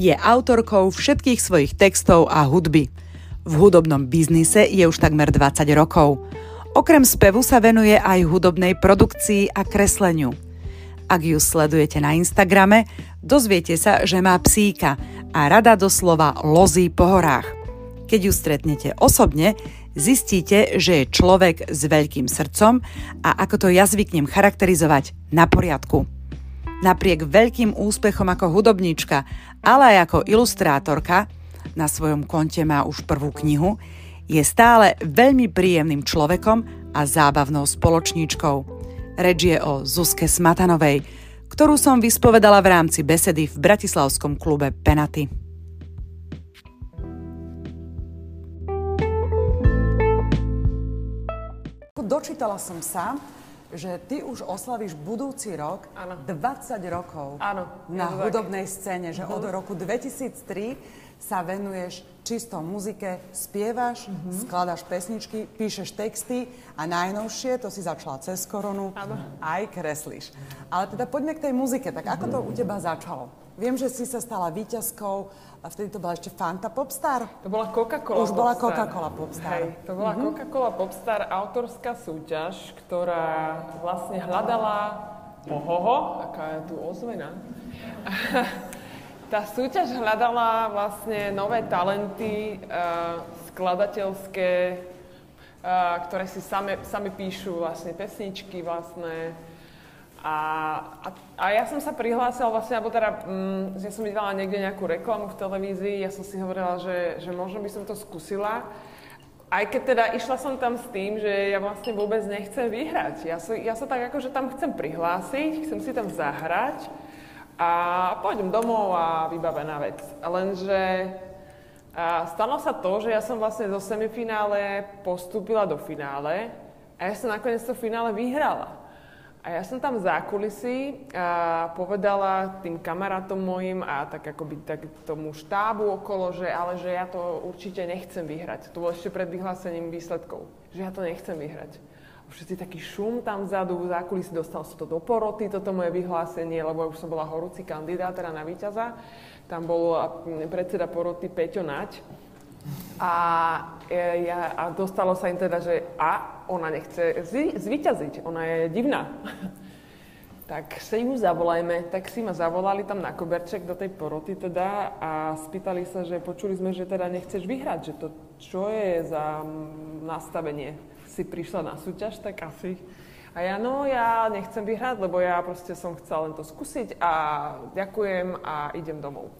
Je autorkou všetkých svojich textov a hudby. V hudobnom biznise je už takmer 20 rokov. Okrem spevu sa venuje aj hudobnej produkcii a kresleniu. Ak ju sledujete na Instagrame, dozviete sa, že má psíka a rada doslova lozí po horách. Keď ju stretnete osobne, zistíte, že je človek s veľkým srdcom a ako to ja zvyknem charakterizovať, na poriadku. Napriek veľkým úspechom ako hudobníčka, ale aj ako ilustrátorka, na svojom konte má už prvú knihu, je stále veľmi príjemným človekom a zábavnou spoločníčkou. Reč je o Zuzke Smatanovej, ktorú som vyspovedala v rámci besedy v bratislavskom klube Penaty. Dočítala som sa, že ty už oslavíš budúci rok ano. 20 rokov ano, na hudobnej tak. scéne, že uh-huh. od roku 2003 sa venuješ čisto muzike, spievaš, mm-hmm. skladaš pesničky, píšeš texty a najnovšie, to si začala cez koronu, ano. aj kreslíš. Ale teda poďme k tej muzike. Tak ako to u teba začalo? Viem, že si sa stala víťazkou a vtedy to bola ešte Fanta Popstar? To bola Coca-Cola Už bola Coca-Cola Popstar. Hej, to bola mm-hmm. Coca-Cola Popstar, autorská súťaž, ktorá vlastne hľadala Ohoho, aká je tu ozvena. Tá súťaž hľadala vlastne nové talenty uh, skladateľské, uh, ktoré si same, sami píšu vlastne pesničky vlastné. A, a, a ja som sa prihlásila vlastne, alebo teda, mm, ja som videla niekde nejakú reklamu v televízii, ja som si hovorila, že, že možno by som to skúsila. Aj keď teda išla som tam s tým, že ja vlastne vôbec nechcem vyhrať. Ja, sa, ja sa tak akože tam chcem prihlásiť, chcem si tam zahrať a pôjdem domov a vybavená vec. Lenže a stalo sa to, že ja som vlastne zo semifinále postúpila do finále a ja som nakoniec to finále vyhrala. A ja som tam v zákulisí a povedala tým kamarátom mojim a tak akoby tak tomu štábu okolo, že ale že ja to určite nechcem vyhrať. To bolo ešte pred vyhlásením výsledkov. Že ja to nechcem vyhrať všetci taký šum tam vzadu, v zákulisí dostal sa to do poroty, toto moje vyhlásenie, lebo už som bola horúci kandidát teda na víťaza. Tam bol predseda poroty Peťo Nať. A, e, ja, a dostalo sa im teda, že a ona nechce zvíťaziť, ona je divná. tak sa ju zavolajme. Tak si ma zavolali tam na koberček do tej poroty teda a spýtali sa, že počuli sme, že teda nechceš vyhrať, že to čo je za nastavenie si prišla na súťaž, tak asi. A ja, no, ja nechcem vyhrať, lebo ja proste som chcela len to skúsiť a ďakujem a idem domov.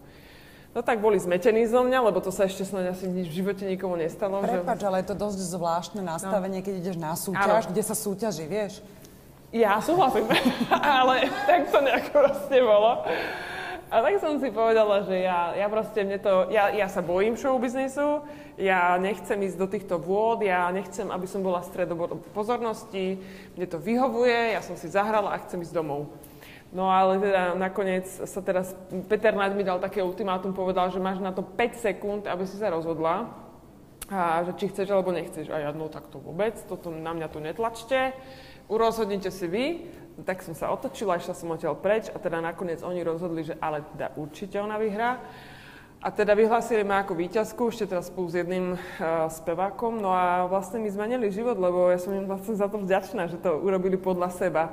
No tak boli zmetení zo mňa, lebo to sa ešte snáď asi nič v živote nikomu nestalo. Prepač, že... ale je to dosť zvláštne nastavenie, no. keď ideš na súťaž, ano. kde sa súťaží, vieš? Ja súhlasím, ale tak to nejako proste bolo. A tak som si povedala, že ja, ja proste mne to, ja, ja sa bojím show biznisu, ja nechcem ísť do týchto vôd, ja nechcem, aby som bola stredobodom pozornosti, mne to vyhovuje, ja som si zahrala a chcem ísť domov. No ale teda nakoniec sa teraz, Peter Naď mi dal také ultimátum, povedal, že máš na to 5 sekúnd, aby si sa rozhodla, a že či chceš alebo nechceš. A ja, no tak to vôbec, toto na mňa tu netlačte, urozhodnite si vy, tak som sa otočila, išla som odtiaľ preč a teda nakoniec oni rozhodli, že ale teda určite ona vyhrá. A teda vyhlásili ma ako víťazku, ešte teraz spolu s jedným uh, spevákom. No a vlastne mi zmenili život, lebo ja som im vlastne za to vďačná, že to urobili podľa seba.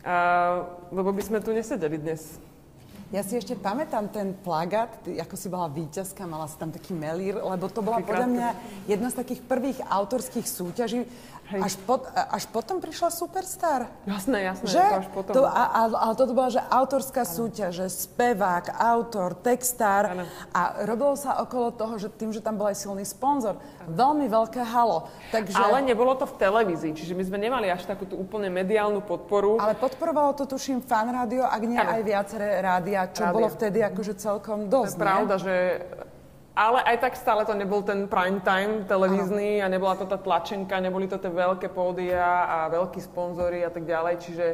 Uh, lebo by sme tu nesedeli dnes. Ja si ešte pamätám ten plagát, ako si bola víťazka, mala si tam taký melír, lebo to bola podľa mňa jedna z takých prvých autorských súťaží. Hej. Až, pot, až potom prišla Superstar. Jasné, jasné, že? to až potom. To, a, a, ale toto bola, že autorská ano. súťaž, že spevák, autor, textár. Ano. A robilo sa okolo toho, že tým, že tam bol aj silný sponzor, ano. veľmi veľké halo. Takže... Ale nebolo to v televízii, čiže my sme nemali až takú tú úplne mediálnu podporu. Ale podporovalo to, tuším, fan rádio, ak nie ano. aj viaceré rádia, čo rádio. bolo vtedy akože celkom dosť, To je pravda, že ale aj tak stále to nebol ten prime time televízny a nebola to tá tlačenka, neboli to tie veľké pódia a veľkí sponzory a tak ďalej, čiže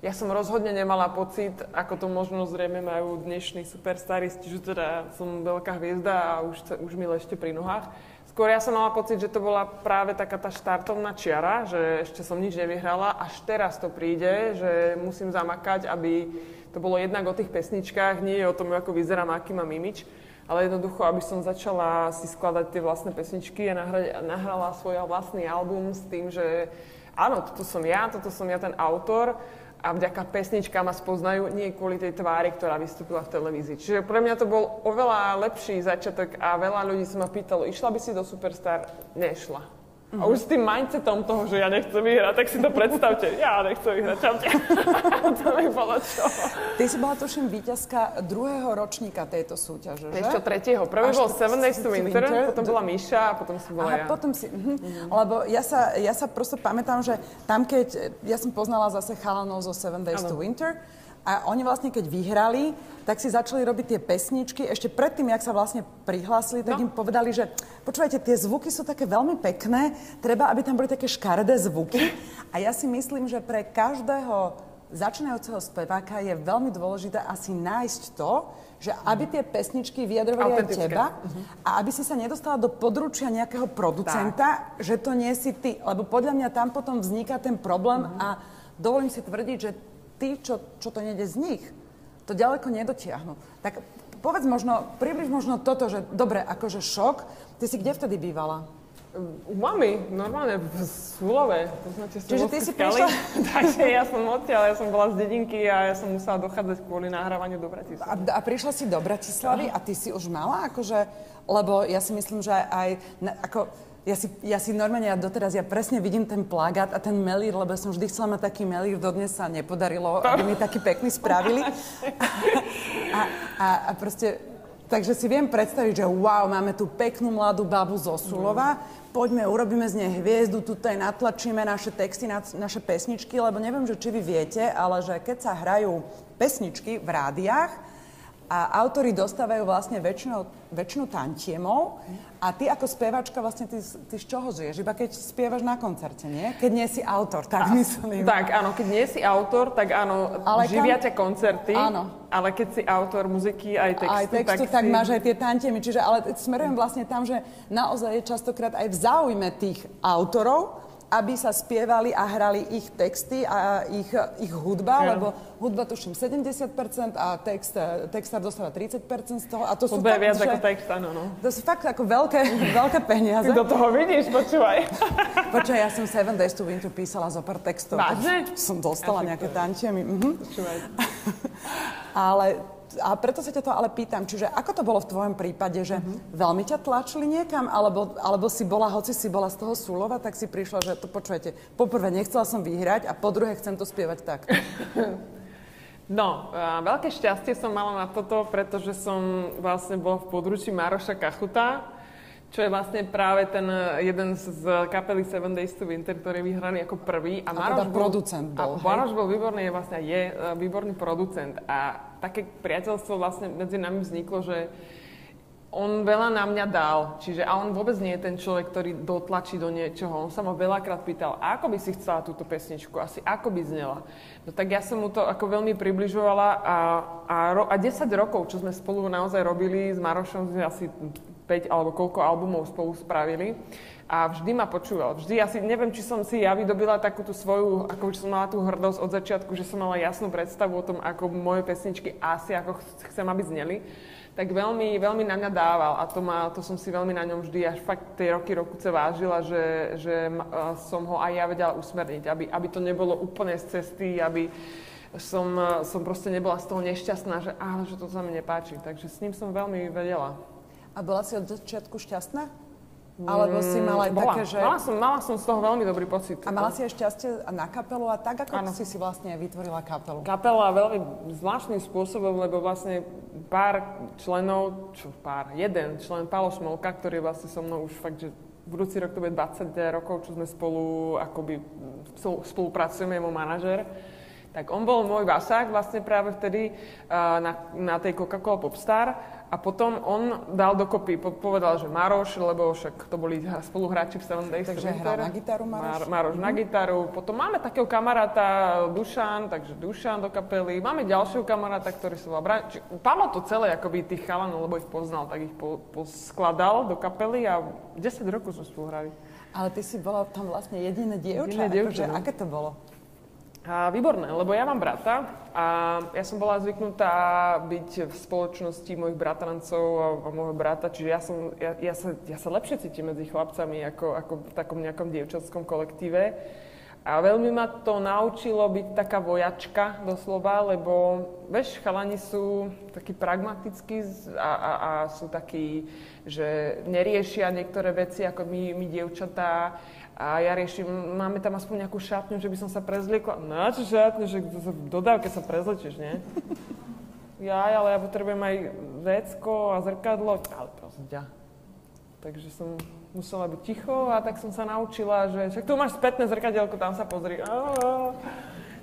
ja som rozhodne nemala pocit, ako to možno zrejme majú dnešní superstaristi, že teda som veľká hviezda a už, už mi lešte pri nohách. Skôr ja som mala pocit, že to bola práve taká tá štartovná čiara, že ešte som nič nevyhrala, až teraz to príde, že musím zamakať, aby to bolo jednak o tých pesničkách, nie o tom, ako vyzerám, aký mám imič, ale jednoducho, aby som začala si skladať tie vlastné pesničky a nahrať, nahrala svoj vlastný album s tým, že áno, toto som ja, toto som ja ten autor a vďaka pesničkám ma spoznajú nie kvôli tej tvári, ktorá vystúpila v televízii. Čiže pre mňa to bol oveľa lepší začiatok a veľa ľudí sa ma pýtalo, išla by si do Superstar? Nešla. A už s tým mindsetom toho, že ja nechcem vyhrať, tak si to predstavte. Ja nechcem vyhrať, čaute. to nebolo čo. Ty si bola tuším víťazka druhého ročníka tejto súťaže, že? Ešte tretieho. Prvý Až bol Seven Days to Winter, winter, potom bola Míša a potom si bola Aha, ja. potom si, uh-huh. Lebo ja sa, ja sa prosto pamätám, že tam keď, ja som poznala zase chalanov zo Seven Days ano. to Winter, a oni vlastne, keď vyhrali, tak si začali robiť tie pesničky. Ešte predtým, jak sa vlastne prihlásili, tak no. im povedali, že počúvajte, tie zvuky sú také veľmi pekné, treba, aby tam boli také škaredé zvuky. A ja si myslím, že pre každého začínajúceho speváka je veľmi dôležité asi nájsť to, že aby tie pesničky vyjadrovali aj teba uh-huh. a aby si sa nedostala do područia nejakého producenta, tak. že to nie si ty. Lebo podľa mňa tam potom vzniká ten problém uh-huh. a dovolím si tvrdiť, že tí, čo, čo to nejde z nich, to ďaleko nedotiahnu. Tak povedz možno, približ možno toto, že dobre, akože šok, ty si kde vtedy bývala? U mami, normálne v Sulove. Čiže ty si prišla... Takže ja som odtiaľ, ja som bola z dedinky a ja som musela dochádzať kvôli nahrávaniu do Bratislavy. A, a prišla si do Bratislavy a ty si už mala akože... Lebo ja si myslím, že aj... Ako, ja si, ja si normálne, ja doteraz, ja presne vidím ten plagát a ten melír, lebo som vždy chcela mať taký melír, dodnes sa nepodarilo, aby mi taký pekný spravili. A, a, a proste, takže si viem predstaviť, že wow, máme tu peknú mladú babu zo Sulova, poďme, urobíme z nej hviezdu, tu aj natlačíme naše texty, naše pesničky, lebo neviem, že či vy viete, ale že keď sa hrajú pesničky v rádiách, a autory dostávajú vlastne väčšinu, väčšinu tantiemov a ty ako spievačka vlastne ty, ty z čoho žiješ? Iba keď spievaš na koncerte, nie? Keď nie si autor, tak a, myslím. Tak, áno, keď nie si autor, tak áno, ale živia ťa koncerty, áno. ale keď si autor muziky aj textu, aj textu tak, tak si... máš aj tie tantiemy. Čiže, ale smerujem vlastne tam, že naozaj je častokrát aj v záujme tých autorov, aby sa spievali a hrali ich texty a ich, ich hudba, ja. lebo hudba tuším 70% a text, textár dostáva 30% z toho. A to sú fakt, viac že, ako text, áno, no. To sú fakt ako veľké, veľké peniaze. Ty do toho vidíš, počúvaj. Počúvaj, ja som Seven Days to Winter písala zo pár textov. Vážne? Som dostala ja nejaké tantiemy. Mhm. Ale a preto sa ťa to ale pýtam, čiže ako to bolo v tvojom prípade, že uh-huh. veľmi ťa tlačili niekam, alebo, alebo si bola, hoci si bola z toho Sulova, tak si prišla, že to počujete, poprvé nechcela som vyhrať a po druhé chcem to spievať tak. No, veľké šťastie som mala na toto, pretože som vlastne bola v područí Maroša Kachuta, čo je vlastne práve ten jeden z kapely Seven Days to Winter, ktorý je vyhraný ako prvý. A, a Maroš teda bol, producent bol, a Maroš bol výborný, je vlastne je e, výborný producent. A také priateľstvo vlastne medzi nami vzniklo, že on veľa na mňa dal, čiže a on vôbec nie je ten človek, ktorý dotlačí do niečoho. On sa ma veľakrát pýtal, ako by si chcela túto pesničku, asi ako by znela. No tak ja som mu to ako veľmi približovala a, a, a 10 rokov, čo sme spolu naozaj robili s Marošom, asi 5 alebo koľko albumov spolu spravili a vždy ma počúval. Vždy, asi neviem, či som si ja vydobila takú tú svoju, ako som mala tú hrdosť od začiatku, že som mala jasnú predstavu o tom, ako moje pesničky asi ako chcem, aby zneli tak veľmi, veľmi na mňa dával a to, ma, to som si veľmi na ňom vždy až fakt tie roky, rokuce vážila, že, že som ho aj ja vedela usmerniť, aby, aby to nebolo úplne z cesty, aby som, som proste nebola z toho nešťastná, že, áno, že to sa mi nepáči. Takže s ním som veľmi vedela. A bola si od začiatku šťastná? Alebo si mala aj bola. také, že... Mala som, mala som z toho veľmi dobrý pocit. A mala si aj šťastie na kapelu a tak, ako ano. si si vlastne vytvorila kapelu? Kapela veľmi zvláštnym spôsobom, lebo vlastne pár členov, čo pár, jeden člen Palo Šmolka, ktorý je vlastne so mnou už fakt, že budúci rok to bude 20 rokov, čo sme spolu akoby spolupracujeme, je môj manažer, tak on bol môj basák vlastne práve vtedy na, na tej Coca-Cola Popstar A potom on dal dokopy, povedal, že Maroš, lebo však to boli spoluhráči v Seven Days Takže hral na gitaru Maroš? Mar- Maroš mm-hmm. na gitaru. Potom máme takého kamaráta Dušan, takže Dušan do kapely. Máme ďalšieho kamaráta, ktorý sa volá Brian. Pavlo to celé, akoby tých chalanov, lebo ich poznal, tak ich po, poskladal do kapely a 10 rokov sme spolu hrali. Ale ty si bola tam vlastne jediné dievča. Jediné dievča, akože, no. Aké to bolo? A výborné, lebo ja mám brata a ja som bola zvyknutá byť v spoločnosti mojich bratrancov a, a môjho brata, čiže ja, som, ja, ja, sa, ja sa lepšie cítim medzi chlapcami ako, ako v takom nejakom dievčatskom kolektíve. A veľmi ma to naučilo byť taká vojačka doslova, lebo vieš, chalani sú takí pragmatickí a, a, a sú takí, že neriešia niektoré veci ako my, my dievčatá a ja riešim, máme tam aspoň nejakú šatňu, že by som sa prezliekla. Na čo šatňu, že dodávke sa prezlečíš, nie? Ja, ale ja potrebujem aj vecko a zrkadlo. Ale prosím ťa. Takže som musela byť ticho a tak som sa naučila, že však tu máš spätné zrkadielko, tam sa pozri.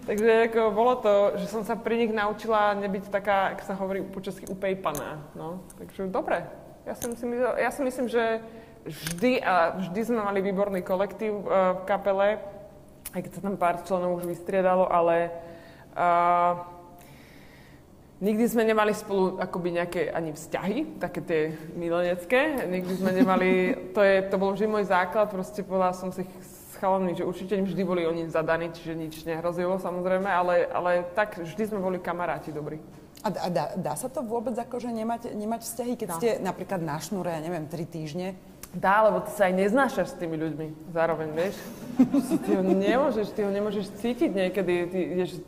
Takže ako bolo to, že som sa pri nich naučila nebyť taká, ako sa hovorí po česky, upejpaná. No. Takže dobre. Ja si myslím, ja si myslím že vždy, a vždy sme mali výborný kolektív uh, v kapele, aj keď sa tam pár členov už vystriedalo, ale uh, nikdy sme nemali spolu akoby nejaké ani vzťahy, také tie milenecké. Nikdy sme nemali, to, je, to bol vždy môj základ, proste povedala som si s chalami, že určite vždy boli oni zadaní, čiže nič nehrozilo samozrejme, ale, ale tak vždy sme boli kamaráti dobrí. A dá, dá sa to vôbec akože nemať, nemať vzťahy, keď dá. ste napríklad na šnúre, ja neviem, tri týždne? Dá, lebo ty sa aj neznášaš s tými ľuďmi zároveň, vieš. Ty ho nemôžeš, ty ho nemôžeš cítiť niekedy, ty ideš,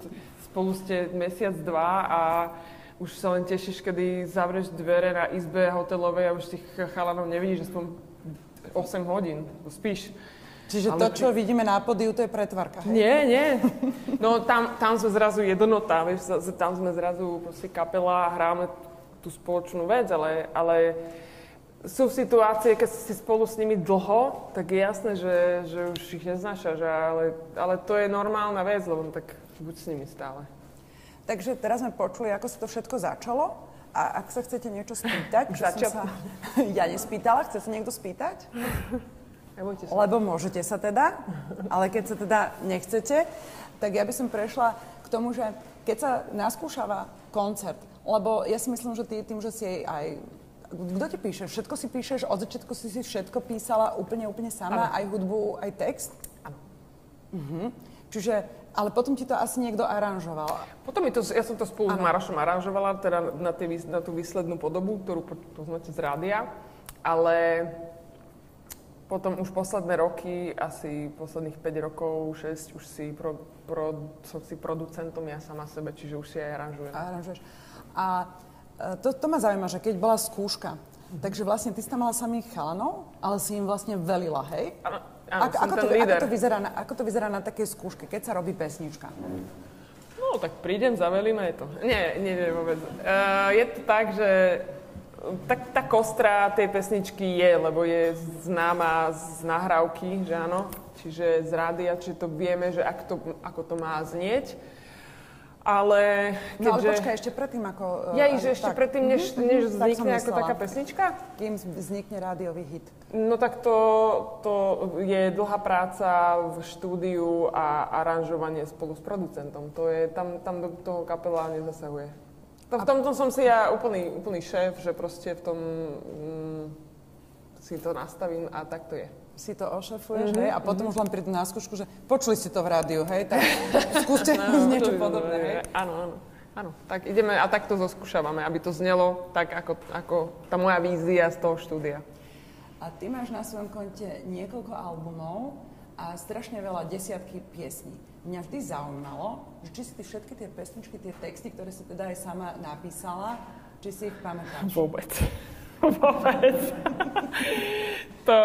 spolu ste mesiac, dva a už sa len tešíš, kedy zavrieš dvere na izbe hotelovej a už tých chalanov nevidíš aspoň 8 hodín, spíš. Čiže Ale to, čo pri... vidíme na podiu, to je pretvarka, hej? Nie, nie. No tam, tam sme zrazu jednotá, vieš, tam sme zrazu proste kapela a hráme tú spoločnú vec, ale, ale sú situácie, keď si spolu s nimi dlho, tak je jasné, že, že už ich neznášaš, ale, ale to je normálna vec, lebo tak buď s nimi stále. Takže teraz sme počuli, ako sa to všetko začalo. A ak sa chcete niečo spýtať, čo som sa ja nespýtala, chce sa niekto spýtať? Nebojte sa. Lebo môžete sa teda, ale keď sa teda nechcete, tak ja by som prešla k tomu, že keď sa naskúšava koncert, lebo ja si myslím, že ty tým, že si aj kto ti píše? Všetko si píšeš? Od začiatku si si všetko písala úplne, úplne sama? Ano. Aj hudbu, aj text? Áno. Uh-huh. Čiže, ale potom ti to asi niekto aranžoval. Potom to, ja som to spolu ano. s Marošom aranžovala, teda na, tie, na tú výslednú podobu, ktorú poznáte z rádia. Ale potom už posledné roky, asi posledných 5 rokov, 6, už si pro, pro, som si producentom ja sama sebe, čiže už si aj aranžujem. Aranžuješ. A to, to ma zaujíma, že keď bola skúška, takže vlastne ty si tam mala samých chalanov, ale si im vlastne velila, hej? Áno, áno ako, ako, to, ako, to vyzerá na, ako to vyzerá na takej skúške, keď sa robí pesnička? No, tak prídem, zavelím a je to. Nie, nie, nie, vôbec. Uh, je to tak, že tak tá kostra tej pesničky je, lebo je známa z nahrávky, že áno, čiže z rádia, čiže to vieme, že ako to, ako to má znieť. Ale keďže... No ale počkaj, ešte predtým ako... Ja, že ešte tak. predtým, než, mhm, než mm-hmm, vznikne ako taká pesnička? Kým vznikne rádiový hit. No tak to, to je dlhá práca v štúdiu a aranžovanie spolu s producentom. To je, tam, tam do toho kapela nezasahuje. To, v tomto som si ja úplný, úplný šéf, že proste v tom mm, si to nastavím a tak to je si to ošefuješ, mm-hmm, hej, a potom mm-hmm. už len prídu na skúšku, že počuli ste to v rádiu, hej, tak skúste no, niečo podobné, hej. Áno, áno. Áno, tak ideme a takto zoskúšavame, aby to znelo tak, ako, ako tá moja vízia z toho štúdia. A ty máš na svojom konte niekoľko albumov a strašne veľa desiatky piesní. Mňa vždy zaujímalo, že či si ty všetky tie pesničky, tie texty, ktoré si teda aj sama napísala, či si ich pamätáš? Vôbec. Vôbec. to,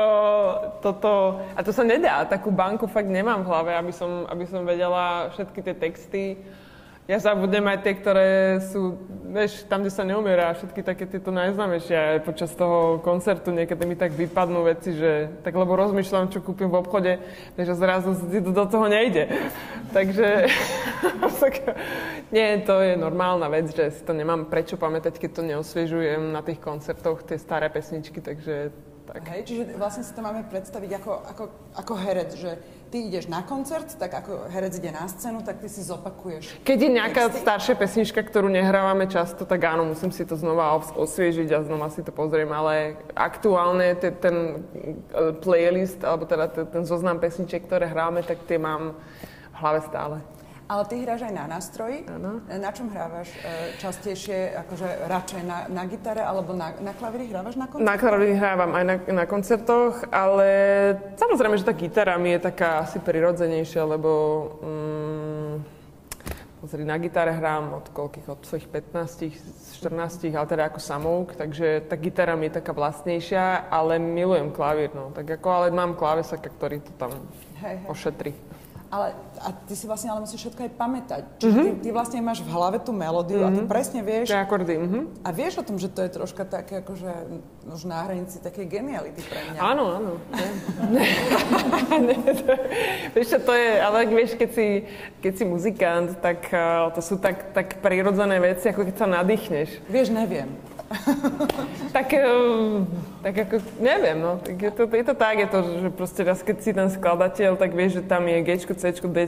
toto, a to sa nedá, takú banku fakt nemám v hlave, aby som, aby som vedela všetky tie texty. Ja zabudnem aj tie, ktoré sú, vieš, tam, kde sa neumiera, všetky také tieto najznámejšie. Aj počas toho koncertu niekedy mi tak vypadnú veci, že tak lebo rozmýšľam, čo kúpim v obchode, a zrazu do toho nejde. Takže tak, nie, to je normálna vec, že si to nemám prečo pamätať, keď to neosviežujem na tých koncertoch, tie staré pesničky, takže tak. Hej, čiže vlastne si to máme predstaviť ako, ako, ako herec, že ty ideš na koncert, tak ako herec ide na scénu, tak ty si zopakuješ. Keď je nejaká texty. staršia pesnička, ktorú nehrávame často, tak áno, musím si to znova osviežiť a znova si to pozriem, ale aktuálne ten, ten e, playlist, alebo teda ten, zoznam pesničiek, ktoré hráme, tak tie mám v hlave stále. Ale ty hráš aj na nástroji. Ano. Na čom hrávaš e, častejšie, akože radšej na, na gitare alebo na, na klavíri hrávaš na koncertoch? Na klavíri hrávam aj na, na koncertoch, ale samozrejme, že tá gitara mi je taká asi prirodzenejšia, lebo mm, pozri, na gitare hrám od koľkých, od svojich 15, 14, ale teda ako samouk, takže tá gitara mi je taká vlastnejšia, ale milujem klavír, no. Tak ako, ale mám klávesaka, ktorý to tam hej, hej. ošetrí. Ale a ty si vlastne ale musíš všetko aj pamätať. Čiže mm-hmm. ty, ty vlastne máš v hlave tú melódiu mm-hmm. a ty mhm. presne vieš... Tie akordy, mm-hmm. A vieš o tom, že to je troška také akože už na hranici takej geniality pre mňa. Áno, áno. vieš čo, to je, ale vieš, keď si, keď si muzikant, tak uh, to sú tak, tak prirodzené veci, ako keď sa nadýchneš. Vieš, neviem. tak, ehm, tak ako, neviem, no. Tak je, to, je to tak, je to, že proste raz, keď si ten skladateľ, tak vieš, že tam je G, C, D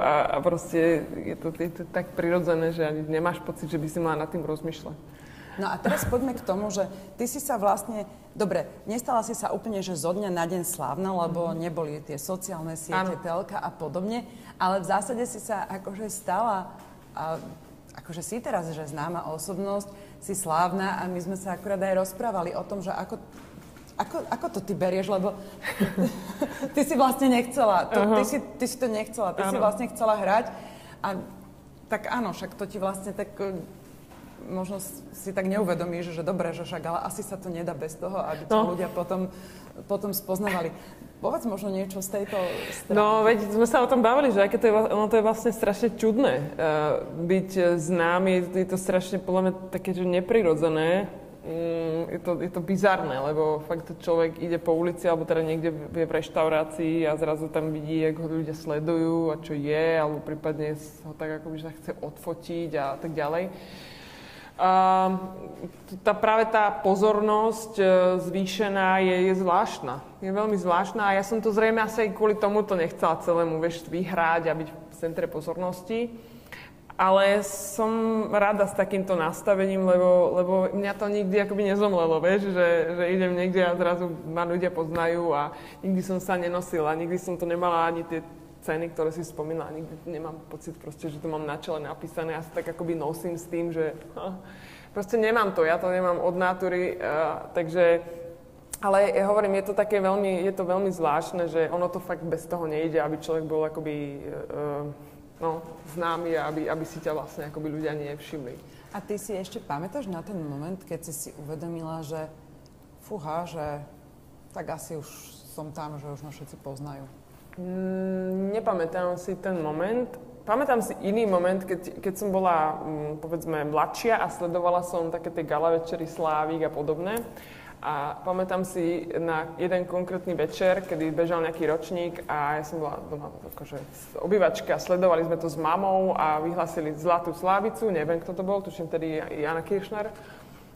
a, a proste je to, je to tak prirodzené, že ani nemáš pocit, že by si mala nad tým rozmýšľať. No a teraz poďme k tomu, že ty si sa vlastne, dobre, nestala si sa úplne, že zo dňa na deň slávna, lebo mm-hmm. neboli tie sociálne siete, ano. telka a podobne, ale v zásade si sa akože stala, a, akože si teraz, že známa osobnosť, si slávna a my sme sa akurát aj rozprávali o tom, že ako ako, ako to ty berieš, lebo ty si vlastne nechcela, to, uh-huh. ty, si, ty si to nechcela, ty ano. si vlastne chcela hrať a tak áno, však to ti vlastne tak e, možno si tak neuvedomíš, že dobre, že však, ale asi sa to nedá bez toho, aby to no. ľudia potom, potom spoznávali. Povedz možno niečo z tejto strany. No, veď sme sa o tom bavili, že aké to je, ono to je vlastne strašne čudné. Uh, byť známy, je to strašne podľa mňa také, že neprirodzené. Mm, je, to, je to bizarné, lebo fakt človek ide po ulici alebo teda niekde je v reštaurácii a zrazu tam vidí, ako ho ľudia sledujú a čo je, alebo prípadne ho tak ako sa chce odfotiť a tak ďalej. Tá, práve tá pozornosť uh, zvýšená je, je zvláštna. Je veľmi zvláštna a ja som to zrejme asi aj kvôli tomuto nechcela celému vieš, vyhrať a byť v centre pozornosti. Ale som rada s takýmto nastavením, lebo, lebo mňa to nikdy akoby nezomlelo, vieš, že, že idem niekde a zrazu ma ľudia poznajú a nikdy som sa nenosila, nikdy som to nemala ani tie ceny, ktoré si spomínala, nikdy nemám pocit proste, že to mám na čele napísané. Ja sa tak akoby nosím s tým, že proste nemám to, ja to nemám od natúry, uh, takže ale ja hovorím, je to také veľmi, je to veľmi zvláštne, že ono to fakt bez toho nejde, aby človek bol akoby uh, no, známy a aby, aby si ťa vlastne akoby ľudia nevšimli. A ty si ešte pamätáš na ten moment, keď si si uvedomila, že fúha, že tak asi už som tam, že už ma všetci poznajú. Mm, nepamätám si ten moment. Pamätám si iný moment, keď, keď som bola, mm, povedzme, mladšia a sledovala som také tie gala večery Slávik a podobné. A pamätám si na jeden konkrétny večer, kedy bežal nejaký ročník a ja som bola doma akože a sledovali sme to s mamou a vyhlasili Zlatú Slávicu, neviem kto to bol, tuším tedy Jana Kiršner.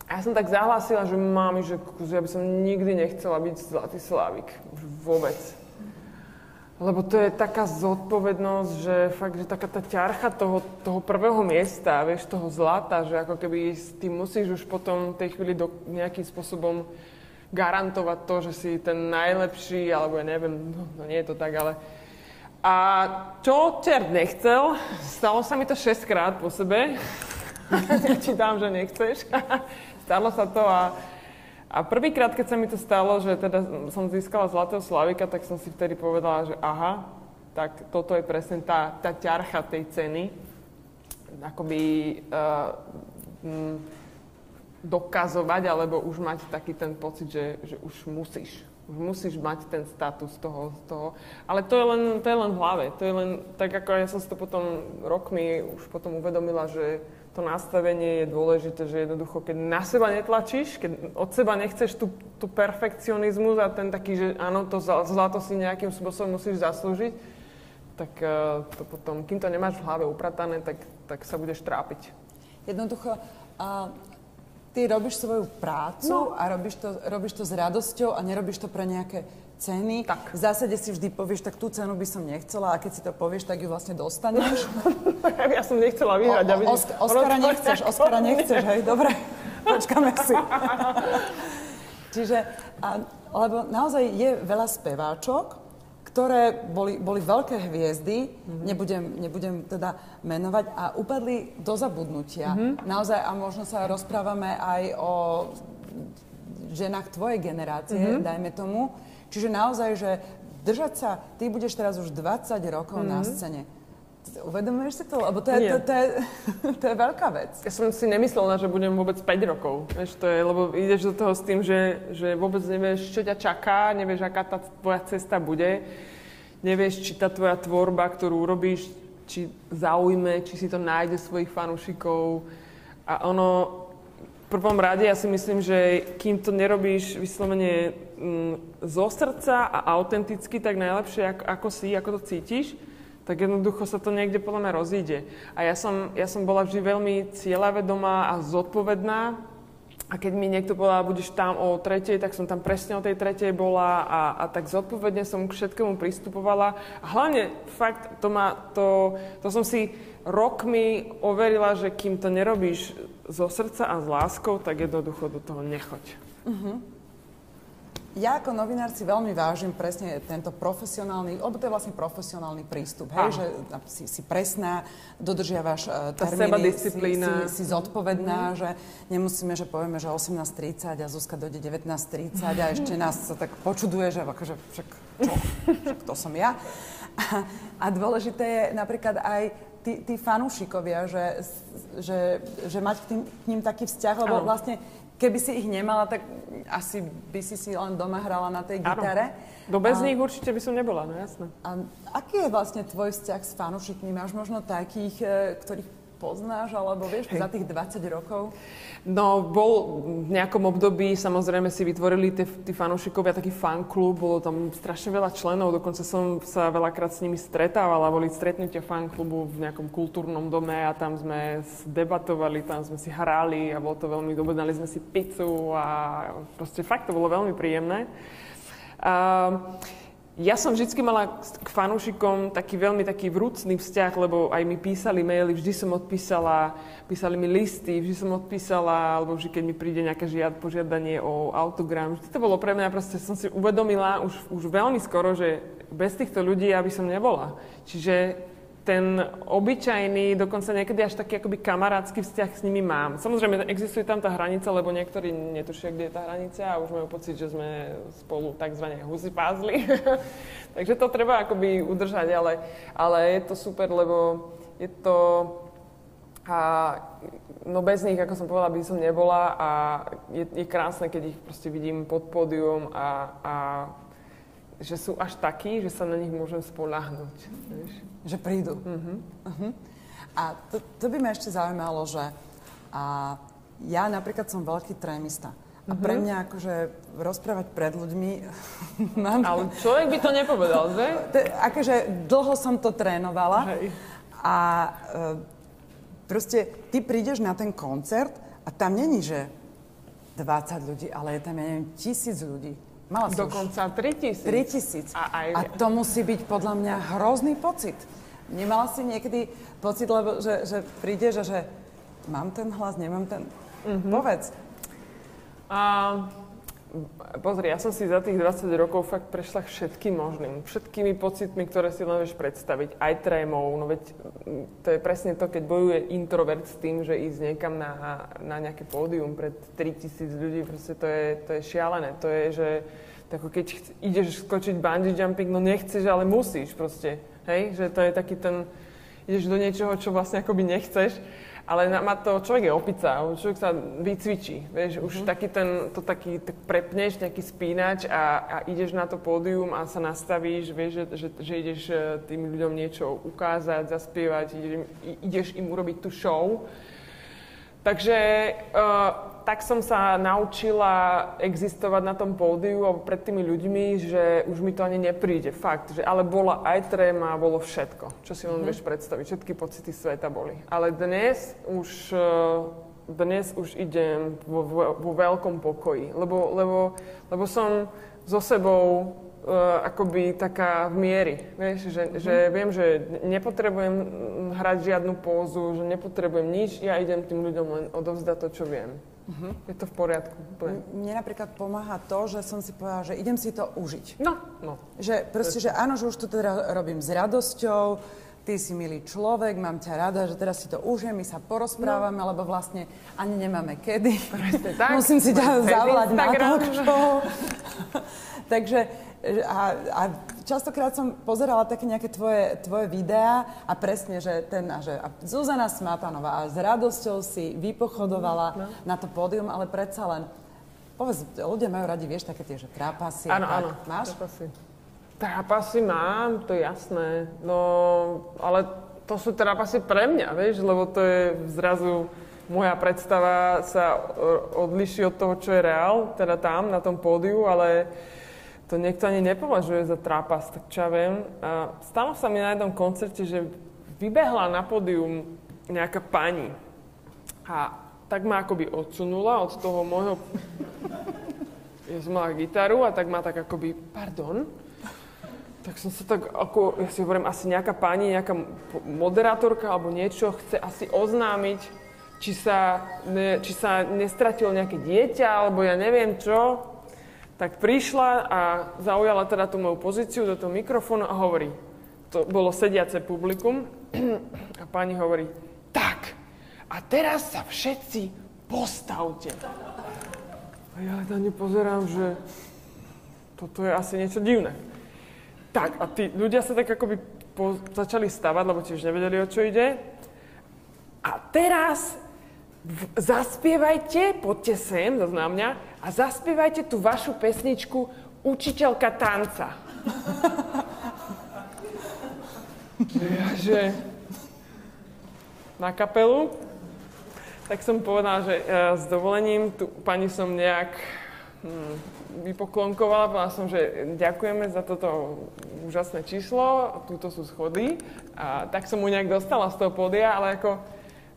A ja som tak zahlásila, že mami, že ja by som nikdy nechcela byť Zlatý Slávik. Vôbec. Lebo to je taká zodpovednosť, že fakt, že taká tá ťarcha toho, toho prvého miesta, vieš, toho zlata, že ako keby ty musíš už potom tej chvíli do, nejakým spôsobom garantovať to, že si ten najlepší, alebo ja neviem, no, no nie je to tak, ale... A čo čert nechcel, stalo sa mi to 6 krát po sebe. Nečítam, že nechceš. stalo sa to a a prvýkrát, keď sa mi to stalo, že teda som získala Zlatého Slavika, tak som si vtedy povedala, že aha, tak toto je presne tá, tá ťarcha tej ceny. Akoby uh, m, dokazovať, alebo už mať taký ten pocit, že, že už musíš. musíš mať ten status toho, toho. Ale to je, len, to je len v hlave. To je len, tak ako ja som si to potom rokmi už potom uvedomila, že to nastavenie je dôležité, že jednoducho, keď na seba netlačíš, keď od seba nechceš tú, tú perfekcionizmus a ten taký, že áno, to zlato si nejakým spôsobom musíš zaslúžiť, tak uh, to potom, kým to nemáš v hlave upratané, tak, tak sa budeš trápiť. Jednoducho, uh, ty robíš svoju prácu no. a robíš to, robíš to s radosťou a nerobíš to pre nejaké ceny. Tak. V zásade si vždy povieš, tak tú cenu by som nechcela a keď si to povieš, tak ju vlastne dostaneš. ja som nechcela vyhrať. O, o, Osk- Oskara nechceš, Oskara nechceš, hej, dobre, počkáme si. Čiže, a, lebo naozaj je veľa speváčok, ktoré boli, boli veľké hviezdy, mm-hmm. nebudem, nebudem teda menovať, a upadli do zabudnutia. Mm-hmm. Naozaj, a možno sa rozprávame aj o ženách tvojej generácie, mm-hmm. dajme tomu, Čiže naozaj, že držať sa, ty budeš teraz už 20 rokov mm-hmm. na mhm. scéne. Uvedomuješ si to? Lebo to je, to, to, je, to je veľká vec. Ja som si nemyslela, že budem vôbec 5 rokov. Vieš, to je, lebo ideš do toho s tým, že, že vôbec nevieš, čo ťa čaká, nevieš, aká tá tvoja cesta bude. Nevieš, či tá tvoja tvorba, ktorú urobíš, či zaujme, či si to nájde svojich fanúšikov. A ono, prvom rade ja si myslím, že kým to nerobíš vyslovene mm, zo srdca a autenticky, tak najlepšie ako, ako si, ako to cítiš, tak jednoducho sa to niekde podľa mňa rozíde. A ja som, ja som bola vždy veľmi cieľavedomá a zodpovedná. A keď mi niekto povedal, budeš tam o tretej, tak som tam presne o tej tretej bola a, a tak zodpovedne som k všetkému pristupovala. A hlavne, fakt, to, ma, to, to som si rokmi overila, že kým to nerobíš zo srdca a s láskou, tak jednoducho do toho nechoď. Uh-huh. Ja ako novinár si veľmi vážim presne tento profesionálny, lebo to je vlastne profesionálny prístup, hej, že si, si presná, dodržiavaš uh, termíny, si, si, si zodpovedná, mm. že nemusíme, že povieme, že 18.30 a Zuzka dojde 19.30 a ešte nás sa tak počuduje, že akože však čo, však to som ja. A, a dôležité je napríklad aj tí, tí fanúšikovia, že, že, že mať k, tým, k ním taký vzťah, lebo ano. vlastne keby si ich nemala, tak asi by si si len doma hrala na tej gitare. Do bez a, nich určite by som nebola, no jasné. A aký je vlastne tvoj vzťah s fanúšikmi? Máš možno takých, e, ktorých poznáš, alebo vieš, Hej. za tých 20 rokov? No, bol v nejakom období, samozrejme si vytvorili tí, tí fanúšikovia taký fanklub, bolo tam strašne veľa členov, dokonca som sa veľakrát s nimi stretávala, boli stretnutia fanklubu v nejakom kultúrnom dome a tam sme debatovali, tam sme si hrali a bolo to veľmi dobre, dali sme si pizzu a proste fakt to bolo veľmi príjemné. Uh, ja som vždy mala k fanúšikom taký veľmi taký vrúcný vzťah, lebo aj mi písali maily, vždy som odpísala, písali mi listy, vždy som odpísala, alebo vždy, keď mi príde nejaké žiad, požiadanie o autogram, vždy to bolo pre mňa, proste som si uvedomila už, už veľmi skoro, že bez týchto ľudí ja by som nebola. Čiže ten obyčajný, dokonca niekedy až taký akoby kamarátsky vzťah s nimi mám. Samozrejme, existuje tam tá hranica, lebo niektorí netušia, kde je tá hranica a už majú pocit, že sme spolu tzv. husy pázli. Takže to treba akoby udržať, ale, ale je to super, lebo je to... A, no bez nich, ako som povedala, by som nebola a je, je krásne, keď ich proste vidím pod pódium a, a že sú až takí, že sa na nich môžem spolahnuť. Vieš? Že prídu. Uh-huh. Uh-huh. A to, to by ma ešte zaujímalo, že a ja napríklad som veľký trémista. A pre mhm. mňa akože rozprávať pred ľuďmi... mám... Ale človek by to nepovedal, že? akože dlho som to trénovala. Hej. A e, proste ty prídeš na ten koncert a tam není, že 20 ľudí, ale je tam, ja neviem, tisíc ľudí. Mala Dokonca 3 tisíc. 3 tisíc. A, aj... a to musí byť podľa mňa hrozný pocit. Nemala si niekedy pocit, lebo, že, že prídeš a že mám ten hlas, nemám ten... Mm-hmm. Povedz. A, pozri, ja som si za tých 20 rokov fakt prešla všetkým možným. Všetkými pocitmi, ktoré si len vieš predstaviť. Aj trémou. No veď to je presne to, keď bojuje introvert s tým, že ísť niekam na, na nejaké pódium pred 3000 ľudí, proste to je, to je šialené. To je, že ako keď ideš skočiť bungee jumping, no nechceš, ale musíš proste. Hej? Že to je taký ten... ideš do niečoho, čo vlastne akoby nechceš, ale má to, človek je opica, človek sa vycvičí, vieš, mm-hmm. už mhm. taký ten, to taký, tak prepneš, nejaký spínač a, a ideš na to pódium a sa nastavíš, vieš, že, že, že ideš e, tým ľuďom niečo ukázať, zaspievať, ideš, ideš im urobiť tú show. Takže uh, tak som sa naučila existovať na tom pódiu a pred tými ľuďmi, že už mi to ani nepríde. Fakt, že ale bola aj tréma, bolo všetko, čo si len mm-hmm. vieš predstaviť. Všetky pocity sveta boli. Ale dnes už, eh, dnes už idem vo, vo, vo veľkom pokoji, lebo, lebo, lebo som so sebou uh, akoby taká v miery, vieš, že, mm-hmm. že viem, že nepotrebujem hrať žiadnu pózu, že nepotrebujem nič, ja idem tým ľuďom len odovzdať to, čo viem. Uh-huh. Je to v poriadku. Úplne. Mne napríklad pomáha to, že som si povedala, že idem si to užiť. No, no. Že proste, že áno, že už to teda robím s radosťou, ty si milý človek, mám ťa rada, že teraz si to užijem, my sa porozprávame, no. lebo vlastne ani nemáme kedy. tak. Musím si ťa zavolať na talk. Takže a, a častokrát som pozerala také nejaké tvoje, tvoje videá a presne, že ten, že a Zuzana Smatanová a s radosťou si vypochodovala no. na to pódium, ale predsa len, povedz, ľudia majú radi, vieš, také tie, že trápasy. Áno, áno. Máš? Trápasy. Trápasy mám, to je jasné. No, ale to sú trápasy pre mňa, vieš, lebo to je zrazu moja predstava sa odliší od toho, čo je reál, teda tam, na tom pódiu, ale to niekto ani nepovažuje za trápas, tak čo ja viem. A stalo sa mi na jednom koncerte, že vybehla na pódium nejaká pani. A tak ma akoby odsunula od toho môjho... Ja som mala gitaru a tak ma tak akoby, pardon, tak som sa tak, ako, ja si hovorím, asi nejaká pani, nejaká moderátorka alebo niečo chce asi oznámiť, či sa, ne, či sa nestratilo nejaké dieťa, alebo ja neviem čo tak prišla a zaujala teda tú moju pozíciu do toho mikrofónu a hovorí, to bolo sediace publikum, a pani hovorí, tak, a teraz sa všetci postavte. A ja na ne pozerám, že toto je asi niečo divné. Tak, a tí ľudia sa tak akoby po, začali stavať, lebo tiež nevedeli, o čo ide. A teraz zaspievajte, poďte sem, zase na a zaspievajte tú vašu pesničku Učiteľka tanca. ja, že na kapelu, tak som povedala, že ja, s dovolením tu pani som nejak hm, vypoklonkovala, povedala som, že ďakujeme za toto úžasné číslo, túto sú schody. A tak som mu nejak dostala z toho pódia, ale ako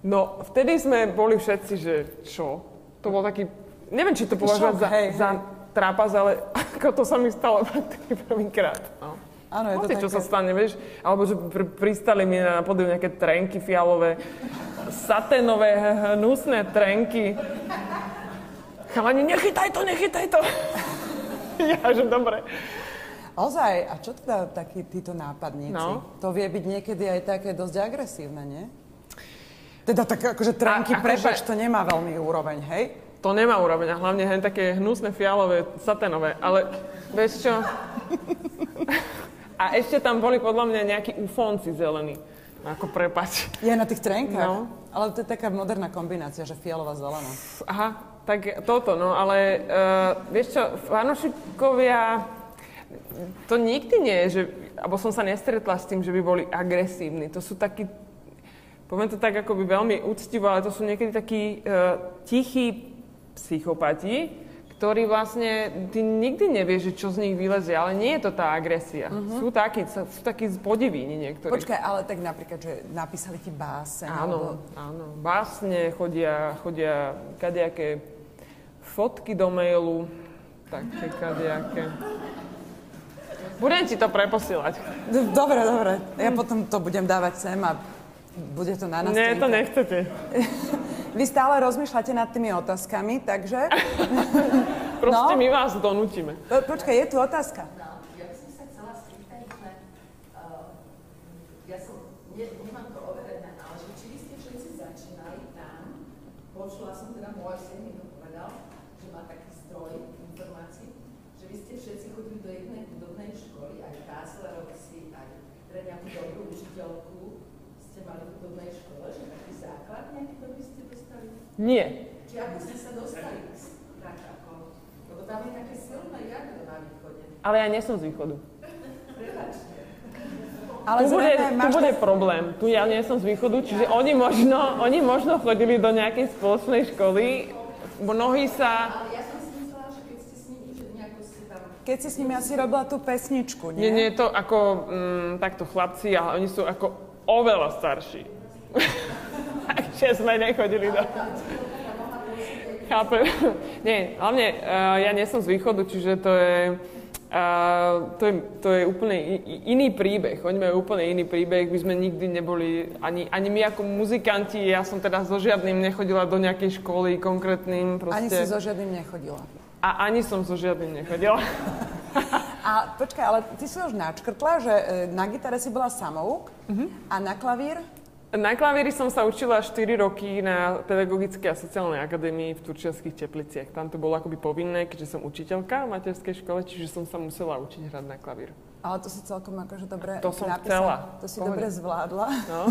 No, vtedy sme boli všetci, že čo? To bol taký, neviem, či to považovať za, hej, za trápas, ale ako to sa mi stalo prvýkrát. No. Áno, je to také... čo sa stane, vieš? Alebo že pr- pristali mi na podiu nejaké trenky fialové, saténové, hnusné trenky. Chalani, nechytaj to, nechytaj to. ja, že dobre. Ozaj, a čo teda takí títo nápadníci? No. To vie byť niekedy aj také dosť agresívne, nie? Teda tak akože trenky, akože- prepač, to nemá veľmi úroveň, hej? To nemá úroveň a hlavne hen také hnusné fialové, saténové, ale vieš čo? a ešte tam boli podľa mňa nejakí ufonci zelení. Ako prepač. Je na tých trenkách? No. Ale to je taká moderná kombinácia, že fialová zelená. Aha, tak toto, no ale uh, vieš čo, fanošikovia, to nikdy nie je, že, alebo som sa nestretla s tým, že by boli agresívni. To sú takí poviem to tak akoby veľmi úctivo, ale to sú niekedy takí uh, tichí psychopati, ktorí vlastne, ty nikdy nevieš, čo z nich vylezie, ale nie je to tá agresia. Uh-huh. Sú takí, sú takí podivíni niektorí. Počkaj, ale tak napríklad, že napísali ti báseň. Áno, alebo... áno. Básne chodia, chodia kadejaké fotky do mailu, také kadejaké. Budem ti to preposielať. Dobre, dobre. Ja potom to budem dávať sem a bude to na nás. Nie, to nechcete. Vy stále rozmýšľate nad tými otázkami, takže... Proste no? my vás donútime. Po, počkaj, je tu otázka. No, ja som sa chcela spýtať, že uh, ja som, ne, nemám to overené, ale že či vy ste všetci začínali tam, počula som teda, môj syn mi to povedal, že má taký stroj informácií, že vy ste všetci chodili do jednej hudobnej školy, aj Káslerovci, aj pre nejakú dobrú učiteľku, ste mali v hudobnej škole, že taký ste dostali? Nie. Či ako ste sa dostali tak ako, lebo tam je také silné jadro na východe. Ale ja nie som z východu. Ale tu bude, tu bude tak- problém. Tu ja nie som z východu, čiže oni možno, oni možno chodili do nejakej spoločnej školy. Mnohí sa... Ale ja som si myslela, že keď ste s nimi, že nejako ste tam... Keď si s nimi asi robila tú pesničku, nie? Nie, nie, to ako mm, takto chlapci, ale oni sú ako oveľa starší. Takže sme nechodili do... Chápem. Nie, hlavne uh, ja nie som z východu, čiže to je, uh, to je, to je úplne iný príbeh. Oni majú úplne iný príbeh. My sme nikdy neboli, ani, ani my ako muzikanti, ja som teda so žiadnym nechodila do nejakej školy konkrétnym. Proste, Ani si so žiadnym nechodila. A ani som so žiadnym nechodila. A počkaj, ale ty si už načkrtla, že e, na gitare si bola samouk Mhm. a na klavír? Na klavíri som sa učila 4 roky na Pedagogickej a sociálnej akadémii v Turčianských tepliciach. Tam to bolo akoby povinné, keďže som učiteľka v materskej škole, čiže som sa musela učiť hrať na klavír. Ale to si celkom akože dobre To som napísala. chcela. To si Pohode. dobre zvládla. No.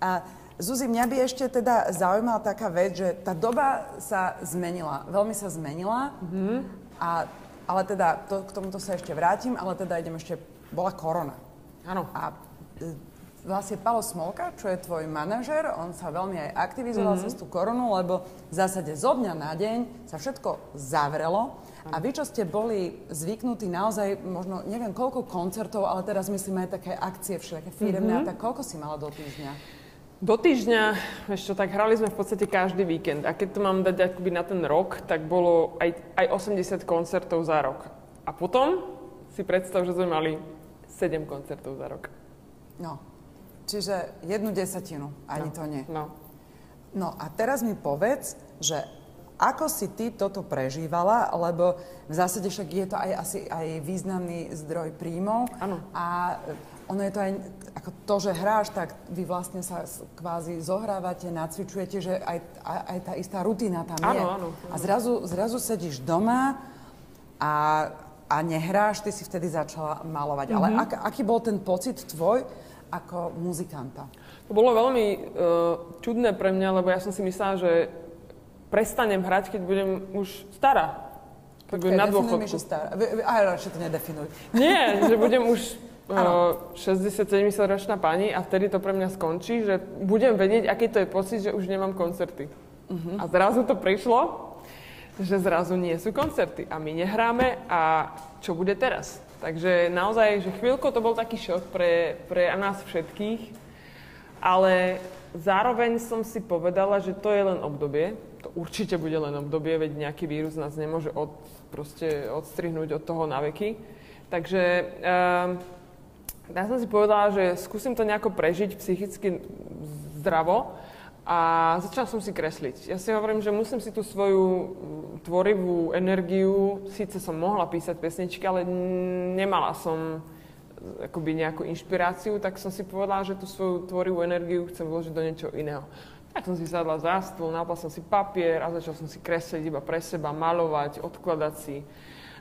A Zuzi, mňa by ešte teda zaujímala taká vec, že tá doba sa zmenila, veľmi sa zmenila. Mhm. A, ale teda, to, k tomuto sa ešte vrátim, ale teda idem ešte, bola korona. Áno. A e, vlastne Palo Smolka, čo je tvoj manažer, on sa veľmi aj aktivizoval Mhm. mm-hmm. cez tú koronu, lebo v zásade zo dňa na deň sa všetko zavrelo. A vy, čo ste boli zvyknutí naozaj, možno neviem koľko koncertov, ale teraz myslím aj také akcie všelijaké firemné, Mhm. mm-hmm. tak koľko si mala do týždňa? Do týždňa, čo, tak hrali sme v podstate každý víkend. A keď to mám dať akoby na ten rok, tak bolo aj, aj 80 koncertov za rok. A potom si predstav, že sme mali 7 koncertov za rok. No, čiže jednu desatinu, ani no. to nie. No. No a teraz mi povedz, že ako si ty toto prežívala, lebo v zásade však je to aj asi aj významný zdroj príjmov. Áno. A ono je to aj, ako to, že hráš, tak vy vlastne sa kvázi zohrávate, nacvičujete, že aj, aj, aj tá istá rutina tam je. Áno, áno, A zrazu, zrazu sedíš doma a, a nehráš, ty si vtedy začala malovať. Ale Mhm. ak, aký bol ten pocit tvoj ako muzikanta? To bolo veľmi uh, čudné pre mňa, lebo ja som si myslela, že prestanem hrať, keď budem už stará. Keď budem na mi, dôchodku. že stará. Aj radšej to nedefinuj. Nie, že budem už uh, 60-70 ročná pani a vtedy to pre mňa skončí, že budem vedieť, aký to je pocit, že už nemám koncerty. A zrazu to prišlo, že zrazu nie sú koncerty a my nehráme a čo bude teraz? Takže naozaj, že chvíľko to bol taký šok pre, pre nás všetkých, ale zároveň som si povedala, že to je len obdobie, to určite bude len obdobie, veď nejaký vírus nás nemôže od, proste odstrihnúť od toho na veky. Takže um, ja som si povedala, že skúsim to nejako prežiť psychicky zdravo a začala som si kresliť. Ja si hovorím, že musím si tú svoju mm, tvorivú energiu, síce som mohla písať pesničky, ale nemala som akoby nejakú inšpiráciu, tak som si povedala, že tú svoju tvorivú energiu chcem vložiť do niečoho iného. Tak som si sadla za stôl, napla som si papier a začal som si kresliť iba pre seba, malovať, odkladať si.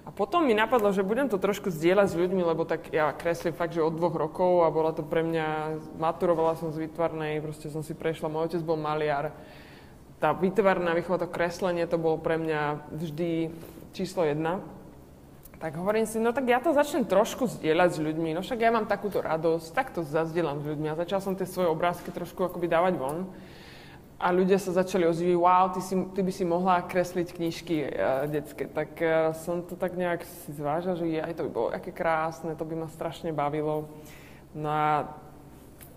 A potom mi napadlo, že budem to trošku zdieľať s ľuďmi, lebo tak ja kreslím fakt, že od dvoch rokov a bola to pre mňa, maturovala som z výtvarnej, proste som si prešla, môj otec bol maliar. Tá výtvarná výchova, to kreslenie, to bolo pre mňa vždy číslo jedna. Tak hovorím si, no tak ja to začnem trošku zdieľať s ľuďmi, no však ja mám takúto radosť, tak to zazdieľam s ľuďmi a začal som tie svoje obrázky trošku akoby dávať von. A ľudia sa začali ozývať, wow, ty, si, ty by si mohla kresliť knižky uh, detské. Tak uh, som to tak nejak si zvážil, že aj to by bolo aké krásne, to by ma strašne bavilo. No a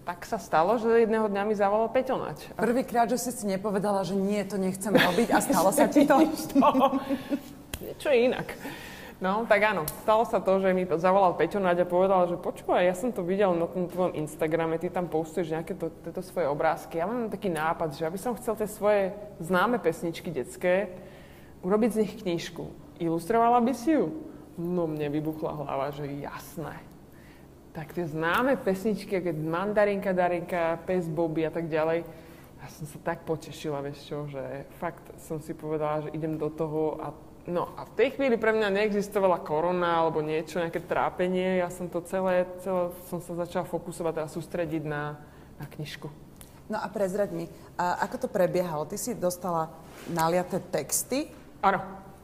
tak sa stalo, že jedného dňa mi zavolal Peťo Nač. Prvýkrát, že si si nepovedala, že nie, to nechcem robiť a stalo sa ti to? Niečo inak. No, tak áno, stalo sa to, že mi zavolal Peťo Naď a povedal, že počúvaj, ja som to videl na tom tvojom Instagrame, ty tam postuješ nejaké to, tieto svoje obrázky. Ja mám taký nápad, že aby som chcel tie svoje známe pesničky detské urobiť z nich knižku. Ilustrovala by si ju? No mne vybuchla hlava, že jasné. Tak tie známe pesničky, ako Mandarinka, Darinka, Pes Bobby a tak ďalej, ja som sa tak potešila, vieš čo, že fakt som si povedala, že idem do toho a No a v tej chvíli pre mňa neexistovala korona alebo niečo, nejaké trápenie. Ja som to celé, celé som sa začala fokusovať a sústrediť na, na knižku. No a prezrať mi, a ako to prebiehalo? Ty si dostala naliaté texty, Áno.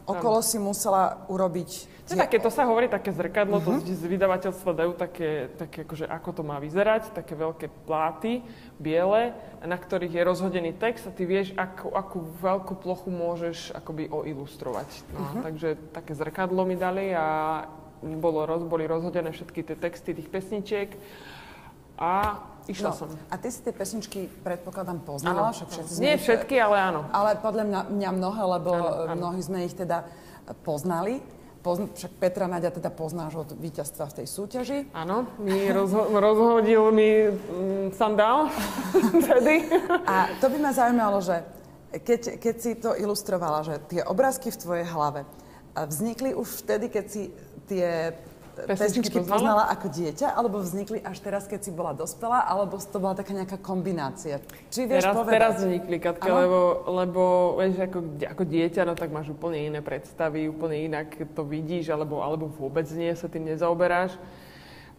Okolo si musela urobiť... To, je také, to sa hovorí také zrkadlo, uh-huh. to z vydavateľstva dajú také, také akože ako to má vyzerať, také veľké pláty, biele, na ktorých je rozhodený text a ty vieš, akú, akú veľkú plochu môžeš akoby oilustrovať. No, uh-huh. Takže také zrkadlo mi dali a bolo, roz, boli rozhodené všetky tie texty tých pesničiek a išla No, som. a ty si tie pesničky, predpokladám, poznala? Však všetci Nie ich- všetky, ale áno. Ale podľa mňa, mňa mnohé, lebo áno, áno. mnohí sme ich teda poznali. Pozn- však Petra Naďa teda poznáš od víťazstva v tej súťaži. Áno, mi rozho- rozhodil mi mm, sandál vtedy. A to by ma zaujímalo, že keď, keď si to ilustrovala, že tie obrázky v tvojej hlave a vznikli už vtedy, keď si tie Pesničky pesničky poznala? poznala ako dieťa, alebo vznikli až teraz, keď si bola dospelá, alebo to bola taká nejaká kombinácia? Či vieš Teraz, povedať? teraz vznikli, Katka, Áno? lebo, lebo vieš, ako, ako dieťa, no tak máš úplne iné predstavy, úplne inak to vidíš, alebo, alebo vôbec nie, sa tým nezaoberáš.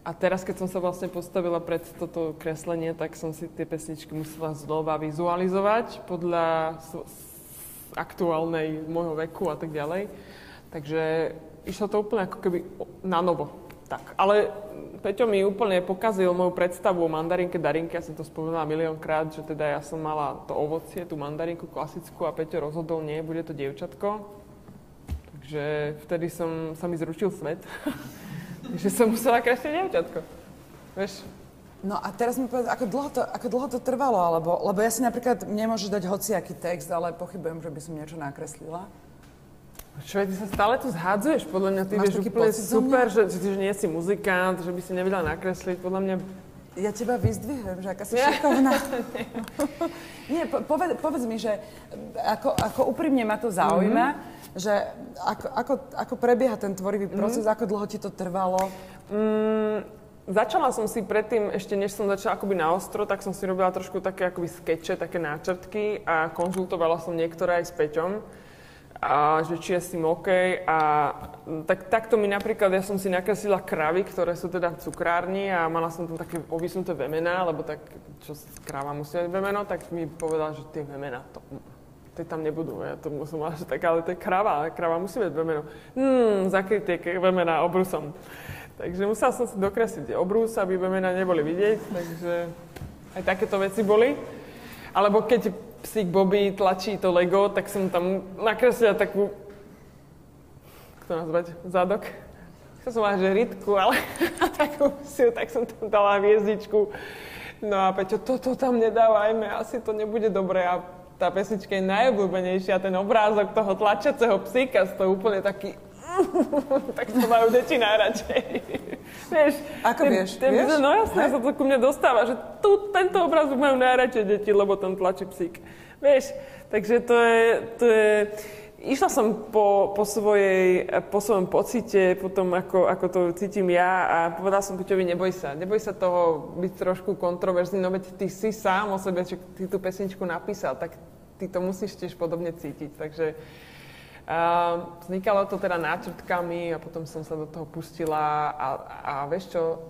A teraz, keď som sa vlastne postavila pred toto kreslenie, tak som si tie pesničky musela znova vizualizovať podľa aktuálnej môjho veku a tak ďalej. Takže išlo to úplne ako keby na novo. Tak, ale Peťo mi úplne pokazil moju predstavu o mandarinke Darinke, ja som to spomenula miliónkrát, že teda ja som mala to ovocie, tú mandarinku klasickú a Peťo rozhodol, nie, bude to dievčatko. Takže vtedy som, sa mi zručil svet, že som musela kresliť dievčatko. Vieš, No a teraz mi povedz, ako dlho to, ako dlho to trvalo, alebo, lebo ja si napríklad nemôžeš dať hociaký text, ale pochybujem, že by som niečo nakreslila. Čo, ty sa stále tu zhádzuješ, podľa mňa ty Máš vieš úplne super, že, že, že nie si muzikant, že by si nevedela nakresliť, podľa mňa Ja teba vyzdvihujem, že aká si šikovná. Nie, po, povedz, povedz mi, že ako, ako úprimne ma to zaujíma, Mhm. že ako, ako, ako prebieha ten tvorivý proces, ako dlho ti to trvalo. Mm, začala som si predtým, ešte než som začala akoby na ostro, tak som si robila trošku také akoby skeče, také náčrtky a konzultovala som niektoré aj s Peťom. A že či je s tým OK. A mm, tak, takto mi napríklad, ja som si nakreslila kravy, ktoré sú teda v cukrárni a mala som tam také ovysnuté vemená, lebo tak, čo kráva musí mať vemeno, tak mi povedal, že tie vemená, to, tie tam nebudú. Ja to som mala, že tak, ale to je krava, krava musí mať vemeno. Hmm, zakrytie vemená obrusom. Takže musela som si dokresliť obrus, aby vemená neboli vidieť, takže aj takéto veci boli. Alebo keď psík Bobby tlačí to Lego, tak som tam nakreslila takú, ako to nazvať, zadok. To som mala, že rytku, ale takú siu, tak som tam dala hviezdičku. No a Peťo, toto tam nedávajme, asi to nebude dobré. A tá pesnička je najobľúbenejšia, ten obrázok toho tlačiaceho psíka, to úplne taký... tak to majú deti najradšej. Vieš, Ako vieš? Ten, Vieš? No jasne, sa to ku mne dostáva, že tu tento obrázok majú najradšej deti, lebo tam tlačí psík. Vieš, takže to je, to je Išla som po, po, svojej, po svojom pocite, po tom, ako, ako to cítim ja a povedala som Peťovi, neboj sa, neboj sa toho byť trošku kontroverzný, no veď ty si sám o sebe, že ty tú pesničku napísal, tak ty to musíš tiež podobne cítiť. Takže vznikalo to teda náčrtkami a potom som sa do toho pustila a, a vieš čo,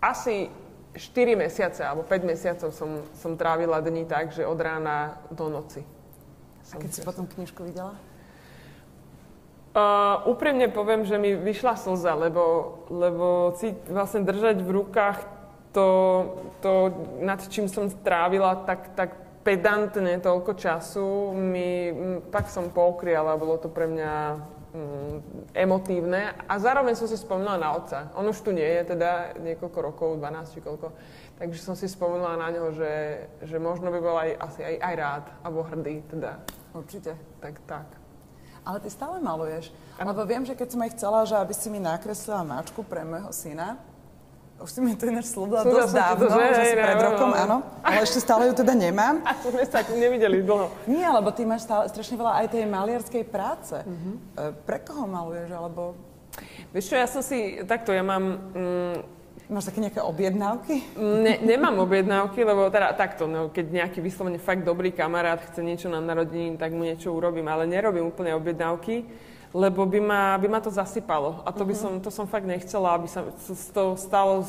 asi 4 mesiace alebo 5 mesiacov som, som trávila dní tak, že od rána do noci. A keď si potom knižku videla? Uh, úprimne poviem, že mi vyšla slza, lebo, lebo si vlastne držať v rukách to, to nad čím som strávila tak, tak pedantne toľko času, mi, tak som poukriala, bolo to pre mňa mm, emotívne a zároveň som si spomenula na otca. On už tu nie je teda niekoľko rokov, 12 či koľko, takže som si spomenula na neho, že, že možno by bol aj, asi aj, aj rád alebo hrdý teda. Určite. Tak, tak. Ale ty stále maluješ. Áno. Lebo viem, že keď som aj chcela, že aby si mi nakreslila mačku pre môjho syna, už si mi to ináč slúbila dosť ti to, dávno, že? že, si pred rokom, no. áno. Ale ešte stále ju teda nemám. A to sme sa nevideli dlho. Nie, lebo ty máš stále strašne veľa aj tej maliarskej práce. Mhm. Uh-huh. Pre koho maluješ, alebo Vieš čo, ja som si, takto, ja mám, mm, máš také nejaké objednávky? ne, nemám objednávky, lebo teda takto, no, keď nejaký vyslovene fakt dobrý kamarát chce niečo na narodení, tak mu niečo urobím, ale nerobím úplne objednávky. Lebo by ma, by ma to zasypalo. A to by som, to som fakt nechcela, aby sa to stalo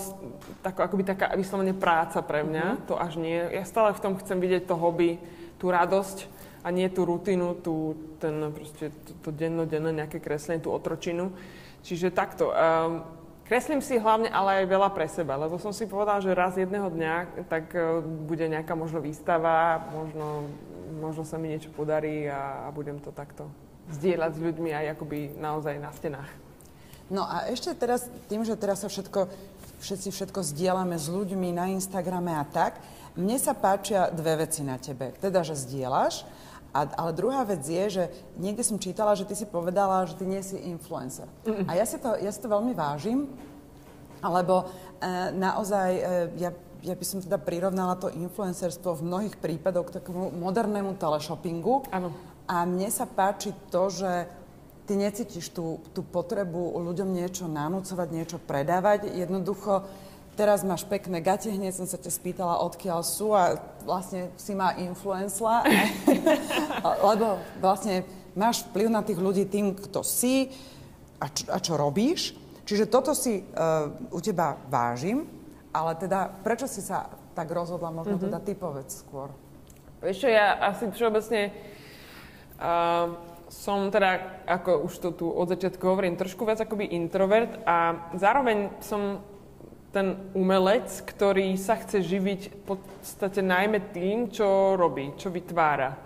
tako, akoby taká vyslovene práca pre mňa. To až nie. Ja stále v tom chcem vidieť to hobby, tú radosť a nie tú rutinu, tú, ten proste, to, to denno-denné nejaké kreslenie, tú otročinu. Čiže takto. Um, kreslím si hlavne ale aj veľa pre seba, lebo som si povedala, že raz jedného dňa tak uh, bude nejaká možno výstava, možno, možno sa mi niečo podarí a, a budem to takto zdieľať s ľuďmi aj akoby naozaj na stenách. No a ešte teraz, tým, že teraz sa všetko, všetci všetko zdieľame s ľuďmi na Instagrame a tak, mne sa páčia dve veci na tebe. Teda, že zdieľaš, a, ale druhá vec je, že niekde som čítala, že ty si povedala, že ty nie si influencer. Mm-mm. A ja si, to, ja si to veľmi vážim, lebo e, naozaj e, ja, ja by som teda prirovnala to influencerstvo v mnohých prípadoch k takému modernému teleshoppingu. Áno. A mne sa páči to, že ty necítiš tú, tú potrebu ľuďom niečo nanúcovať, niečo predávať. Jednoducho, teraz máš pekné gate, hneď som sa ťa spýtala, odkiaľ sú a vlastne si ma influencla, lebo vlastne máš vplyv na tých ľudí tým, kto si a čo, a čo robíš. Čiže toto si uh, u teba vážim, ale teda prečo si sa tak rozhodla, možno mm-hmm. teda ty povedz skôr. Vieš čo, ja asi všeobecne Uh, som teda, ako už to tu od začiatku hovorím, trošku viac akoby introvert a zároveň som ten umelec, ktorý sa chce živiť v podstate najmä tým, čo robí, čo vytvára.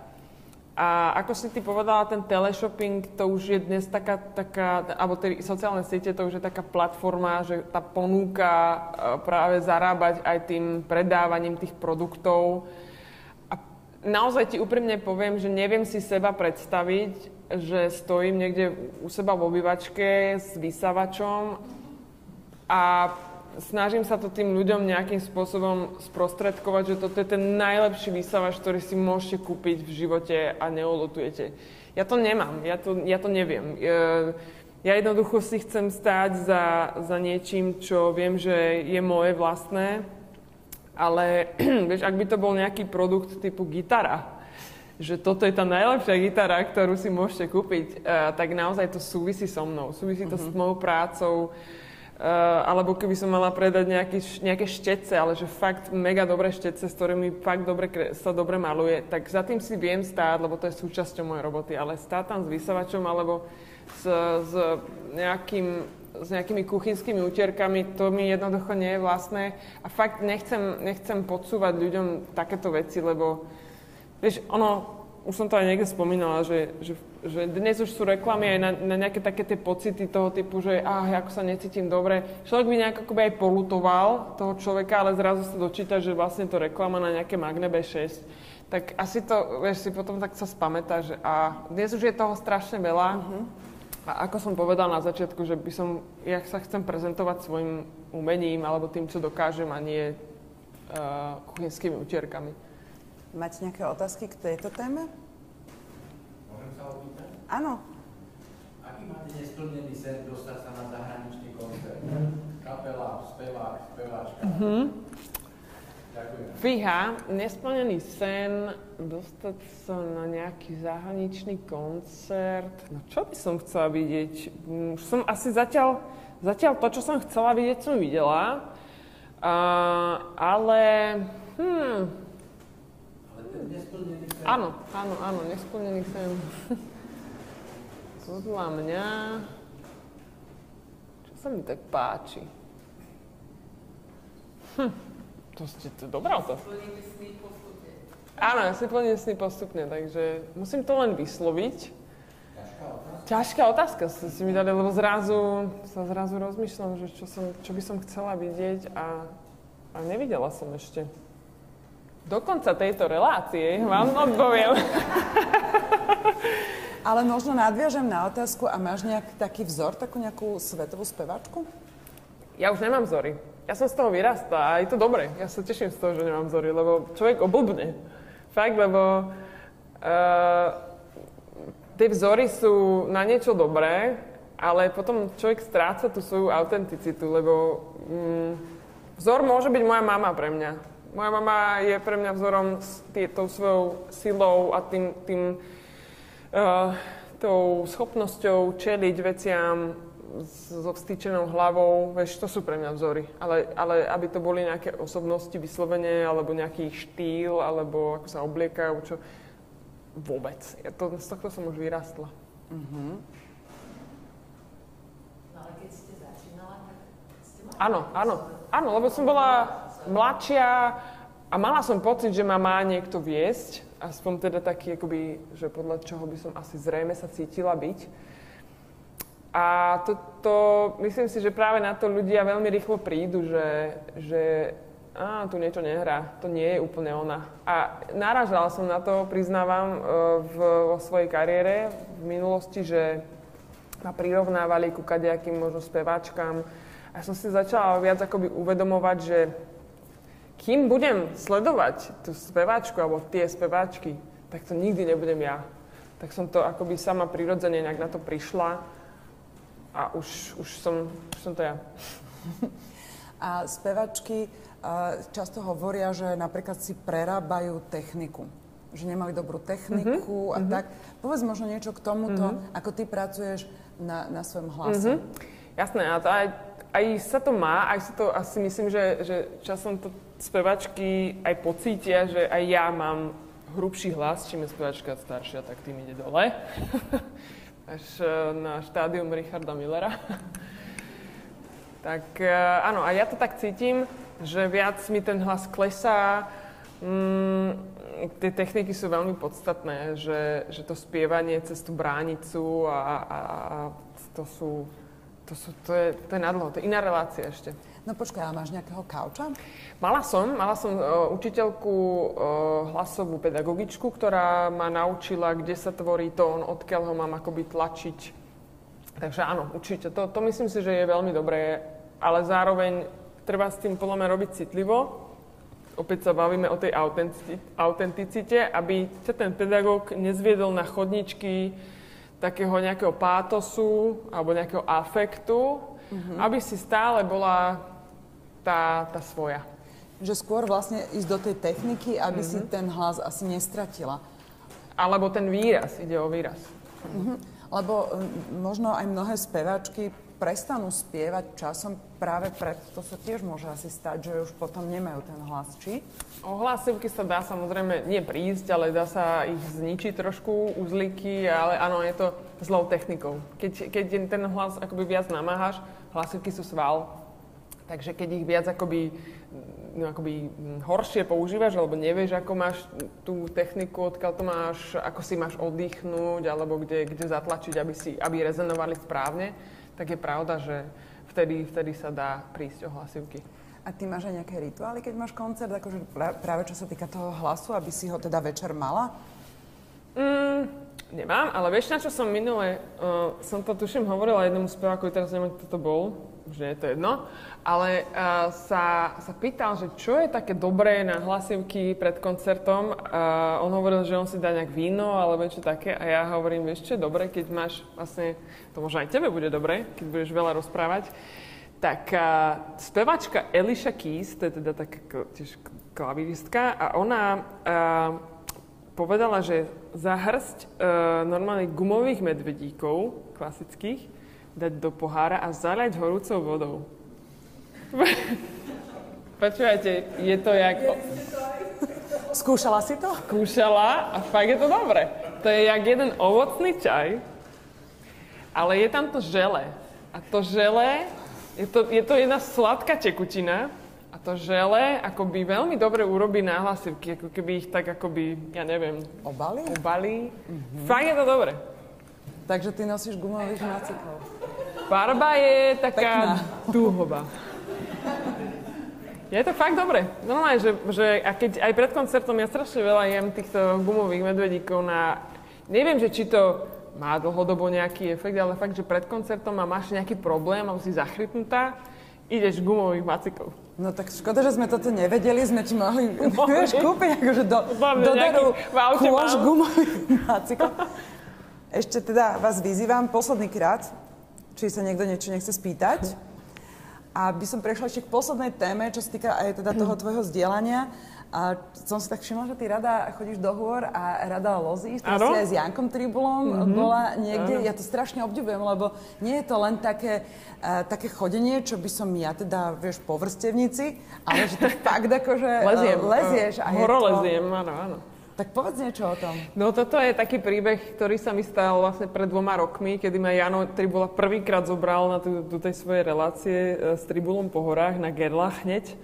A ako si ty povedala, ten teleshopping, to už je dnes taká, taká alebo tie sociálne siete, to už je taká platforma, že tá ponúka e, práve zarábať aj tým predávaním tých produktov naozaj ti úprimne poviem, že neviem si seba predstaviť, že stojím niekde u seba v obývačke s vysávačom a snažím sa to tým ľuďom nejakým spôsobom sprostredkovať, že toto je ten najlepší vysávač, ktorý si môžete kúpiť v živote a neolutujete. Ja to nemám, ja to, ja to neviem. Ja jednoducho si chcem stáť za, za niečím, čo viem, že je moje vlastné ale vieš, ak by to bol nejaký produkt typu gitara, že toto je tá najlepšia gitara, ktorú si môžete kúpiť, uh, tak naozaj to súvisí so mnou. Súvisí to uh-huh. s mhm. mojou prácou. Uh, alebo keby som mala predať nejaký, nejaké štece, ale že fakt mega dobré štece, s ktorými fakt dobre, sa dobre maluje, tak za tým si viem stáť, lebo to je súčasťou mojej roboty. Ale stáť tam s vysavačom alebo s, s nejakým s nejakými kuchynskými utierkami, to mi jednoducho nie je vlastné. A fakt nechcem, nechcem podsúvať ľuďom takéto veci, lebo vieš, ono, už som to aj niekde spomínala, že, že, že dnes už sú reklamy aj na, na nejaké také tie pocity toho typu, že ah, ako sa necítim dobre. Človek by nejak akoby aj polutoval toho človeka, ale zrazu sa dočíta, že vlastne to reklama na nejaké Magne B6. Tak asi to, vieš, si potom tak sa spamätá, že a dnes už je toho strašne veľa. Uh-huh a ako som povedal na začiatku, že by som, ja sa chcem prezentovať svojim umením alebo tým, čo dokážem a nie uh, kuchynskými utierkami. Máte nejaké otázky k tejto téme? Môžem sa opýtať? Áno. Aký máte nesplnený sen dostať sa na zahraničný koncert? Kapela, spevák, speváčka? Uh-huh. Fíha, nesplnený sen, dostať sa na nejaký zahraničný koncert. No čo by som chcela vidieť? Už som asi zatiaľ, zatiaľ to, čo som chcela vidieť, som videla. Uh, ale... Hmm, ale ten nesplnený sen... Áno, áno, áno, nesplnený sen. Podľa mňa... Čo sa mi tak páči? Hm. To ste, to dobrá otázka. Áno, ja si plním sny postupne, takže musím to len vysloviť. Ťažká otázka? Ťažká otázka si, si mi dali, lebo zrazu sa zrazu rozmýšľam, že čo, som, čo by som chcela vidieť a, a nevidela som ešte. Do konca tejto relácie vám odpoviem. Ale možno nadviažem na otázku a máš nejak taký vzor, takú nejakú svetovú spevačku? Ja už nemám vzory ja som z toho vyrastá a je to dobré. Ja sa teším z toho, že nemám vzory, lebo človek oblbne. Fakt, lebo uh, tie vzory sú na niečo dobré, ale potom človek stráca tú svoju autenticitu, lebo um, vzor môže byť moja mama pre mňa. Moja mama je pre mňa vzorom s tý, tou svojou silou a tým, tým uh, tou schopnosťou čeliť veciam so vstýčenou hlavou, vieš, to sú pre mňa vzory. Ale, ale aby to boli nejaké osobnosti vyslovene, alebo nejaký štýl, alebo ako sa obliekajú, čo... Vôbec. Ja to, z tohto som už vyrastla. No ale keď ste začínala, tak ste mali... Áno, áno. Áno, lebo som bola mladšia a mala som pocit, že ma má niekto viesť. Aspoň teda taký, akoby, že podľa čoho by som asi zrejme sa cítila byť. A to, to, myslím si, že práve na to ľudia veľmi rýchlo prídu, že, že á, tu niečo nehrá, to nie je úplne ona. A naražala som na to, priznávam, e, v, vo svojej kariére v minulosti, že ma prirovnávali ku kadejakým možno speváčkam. A som si začala viac akoby uvedomovať, že kým budem sledovať tú speváčku alebo tie speváčky, tak to nikdy nebudem ja. Tak som to akoby sama prirodzene nejak na to prišla a už, už, som, už som to ja. A spevačky často hovoria, že napríklad si prerábajú techniku. Že nemali dobrú techniku Mhm, a tak. Povedz možno niečo k tomuto, ako ty pracuješ na, na svojom hlase. Jasné, a to aj, aj sa to má, aj sa to asi myslím, že, že časom to spevačky aj pocítia, že aj ja mám hrubší hlas, čím je spevačka staršia, tak tým ide dole. Až e, na štádium Richarda Millera. tak e, áno, a ja to tak cítim, že viac mi ten hlas klesá. Mm, tie techniky sú veľmi podstatné, že, že to spievanie cez tú bránicu a, a, a to sú, to, sú, to, je, to je nadlho, to je iná relácia ešte. No počkaj, a máš nejakého kauča? Mala som, mala som uh, učiteľku uh, hlasovú pedagogičku, ktorá ma naučila, kde sa tvorí tón, odkiaľ ho mám akoby tlačiť. Takže áno, určite. To, to myslím si, že je veľmi dobré, ale zároveň treba s tým podľa mňa robiť citlivo. Opäť sa bavíme o tej autentici- autenticite, aby ťa ten pedagóg nezviedol na chodničky takého nejakého pátosu alebo nejakého afektu, aby si stále bola tá, tá svoja. Že skôr vlastne ísť do tej techniky, aby si ten hlas asi nestratila. Alebo ten výraz, ide o výraz. Lebo mm, možno aj mnohé speváčky prestanú spievať časom práve preto, to sa tiež môže asi stať, že už potom nemajú ten hlas, či? O hlasivky sa dá samozrejme nie prísť, ale dá sa ich zničiť trošku, uzlíky, ale áno, je to zlou technikou. Keď, keď ten hlas akoby viac namáhaš, hlasivky sú sval, takže keď ich viac akoby, no, akoby horšie používaš, alebo nevieš, ako máš tú techniku, odkiaľ to máš, ako si máš oddychnúť, alebo kde, kde zatlačiť, aby, si, aby rezonovali správne, tak je pravda, že vtedy, vtedy sa dá prísť o hlasivky. A ty máš aj nejaké rituály, keď máš koncert, akože práve čo sa týka toho hlasu, aby si ho teda večer mala? Mm, nemám, ale vieš na čo som minule, uh, som to tuším hovorila jednému spevákovi, teraz neviem, kto to bol, už nie je to jedno, ale uh, sa, sa pýtal, že čo je také dobré na hlasivky pred koncertom. Uh, on hovoril, že on si dá nejak víno alebo niečo také a ja hovorím, vieš čo je dobré, keď máš vlastne, to možno aj tebe bude dobré, keď budeš veľa rozprávať, tak uh, spevačka Elisha Keys, to je teda taká tiež klaviristka a ona uh, povedala, že za hrst e, normálne gumových medvedíkov, klasických, dať do pohára a zaliať horúcou vodou. Počúvajte, je to jak... Skúšala si to? Skúšala a fakt je to dobré. To je jak jeden ovocný čaj, ale je tam to žele. A to žele, je to, je to jedna sladká tekutina, a to žele akoby veľmi dobre urobí náhlasivky, ako keby ich tak akoby, ja neviem, Obali? obalí. Mm-hmm. Fakt je to dobre. Takže ty nosíš gumových nacikov. Farba je taká Pekná. dúhová. Je to fakt dobre. Normálne, že, že a keď aj pred koncertom ja strašne veľa jem týchto gumových medvedíkov na... Neviem, že či to má dlhodobo nejaký efekt, ale fakt, že pred koncertom a máš nejaký problém, alebo si zachrypnutá, ideš gumových macikov. No tak škoda, že sme toto nevedeli, sme ti mohli, vieš, kúpiť akože do, do daru kôž gumových nacikov. Ešte teda vás vyzývam posledný krát, či sa niekto niečo nechce spýtať. A by som prešla ešte k poslednej téme, čo sa týka aj teda toho tvojho vzdielania. A som si tak všimla, že ty rada chodíš do hôr a rada lozíš. Áno. si aj s Jankom Tribulom mm-hmm. bola niekde. Áno. Ja to strašne obdivujem, lebo nie je to len také, uh, také chodenie, čo by som ja teda, vieš, po vrstevnici, ale že ty fakt akože uh, lezieš. A to... Horoleziem, áno, áno. Tak povedz niečo o tom. No toto je taký príbeh, ktorý sa mi stal vlastne pred dvoma rokmi, kedy ma Jano Tribula prvýkrát zobral na do tej svojej relácie e, s Tribulom po horách na Gerlach hneď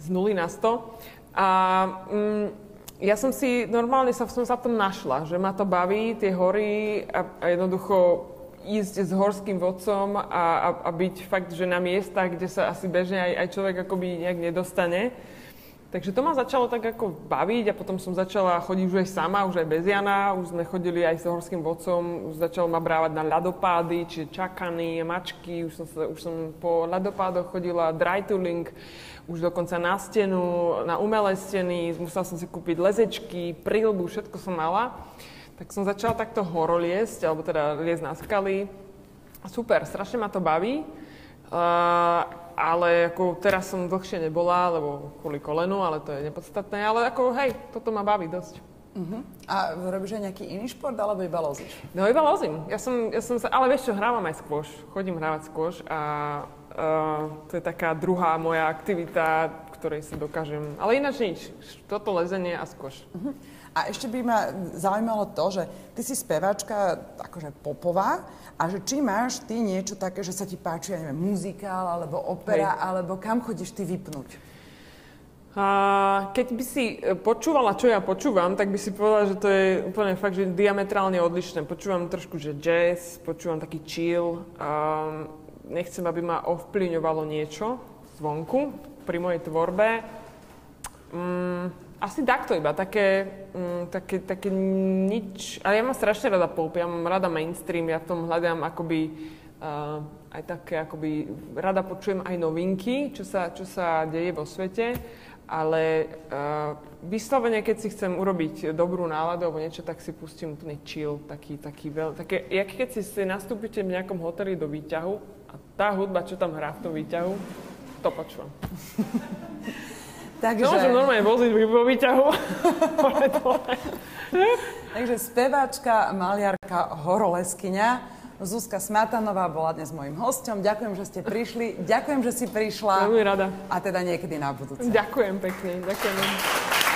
z 0 na 100. A mm, ja som si, normálne sa, som sa v tom našla, že ma to baví, tie hory a, a jednoducho ísť s horským vodcom a, a, a byť fakt, že na miestach, kde sa asi bežne aj, aj človek akoby nejak nedostane. Takže to ma začalo tak ako baviť a potom som začala chodiť už aj sama, už aj bez Jana, už sme chodili aj s horským vodcom, už začal ma brávať na ľadopády, čiže čakany, mačky, už som, sa, už som po ľadopádoch chodila dry tooling, už dokonca na stenu, na umelé steny, musela som si kúpiť lezečky, prílbu, všetko som mala. Tak som začala takto horoliesť, alebo teda liesť na skaly. Super, strašne ma to baví. Uh, ale ako teraz som dlhšie nebola, lebo kvôli kolenu, ale to je nepodstatné. Ale ako hej, toto ma baví dosť. Uh-huh. A robíš aj nejaký iný šport, alebo iba lozíš? No iba lozím. Ja som, ja som sa, ale vieš čo, hrávam aj skôš. Chodím hrávať skôš a uh, to je taká druhá moja aktivita, ktorej si dokážem. Ale ináč nič. Toto lezenie a skôš. Uh-huh. A ešte by ma zaujímalo to, že ty si speváčka akože popová a že či máš ty niečo také, že sa ti páči, ja neviem, muzikál alebo opera, Hej. alebo kam chodíš ty vypnúť? A keď by si e, počúvala, čo ja počúvam, tak by si povedala, že to je úplne fakt, že diametrálne odlišné. Počúvam trošku, že jazz, počúvam taký chill. A nechcem, aby ma ovplyvňovalo niečo zvonku pri mojej tvorbe. Mm, asi takto iba, také, mm, také, také nič. Ale ja mám strašne rada pop, ja mám rada mainstream, ja v tom hľadám akoby uh, aj také, akoby rada počujem aj novinky, čo sa, čo sa deje vo svete, ale uh, vyslovene, keď si chcem urobiť dobrú náladu alebo niečo, tak si pustím úplne chill, taký, taký veľ, také, jak keď si, si nastúpite v nejakom hoteli do výťahu a tá hudba, čo tam hrá v tom výťahu, to počúvam. Takže, No, môžem normálne voziť vo výťahu. Takže speváčka, maliarka, horoleskyňa Zuzka Smatanová bola dnes mojim hosťom. Ďakujem, že ste prišli. Ďakujem, že si prišla. Veľmi rada. A teda niekedy na budúce. Ďakujem pekne. Ďakujem.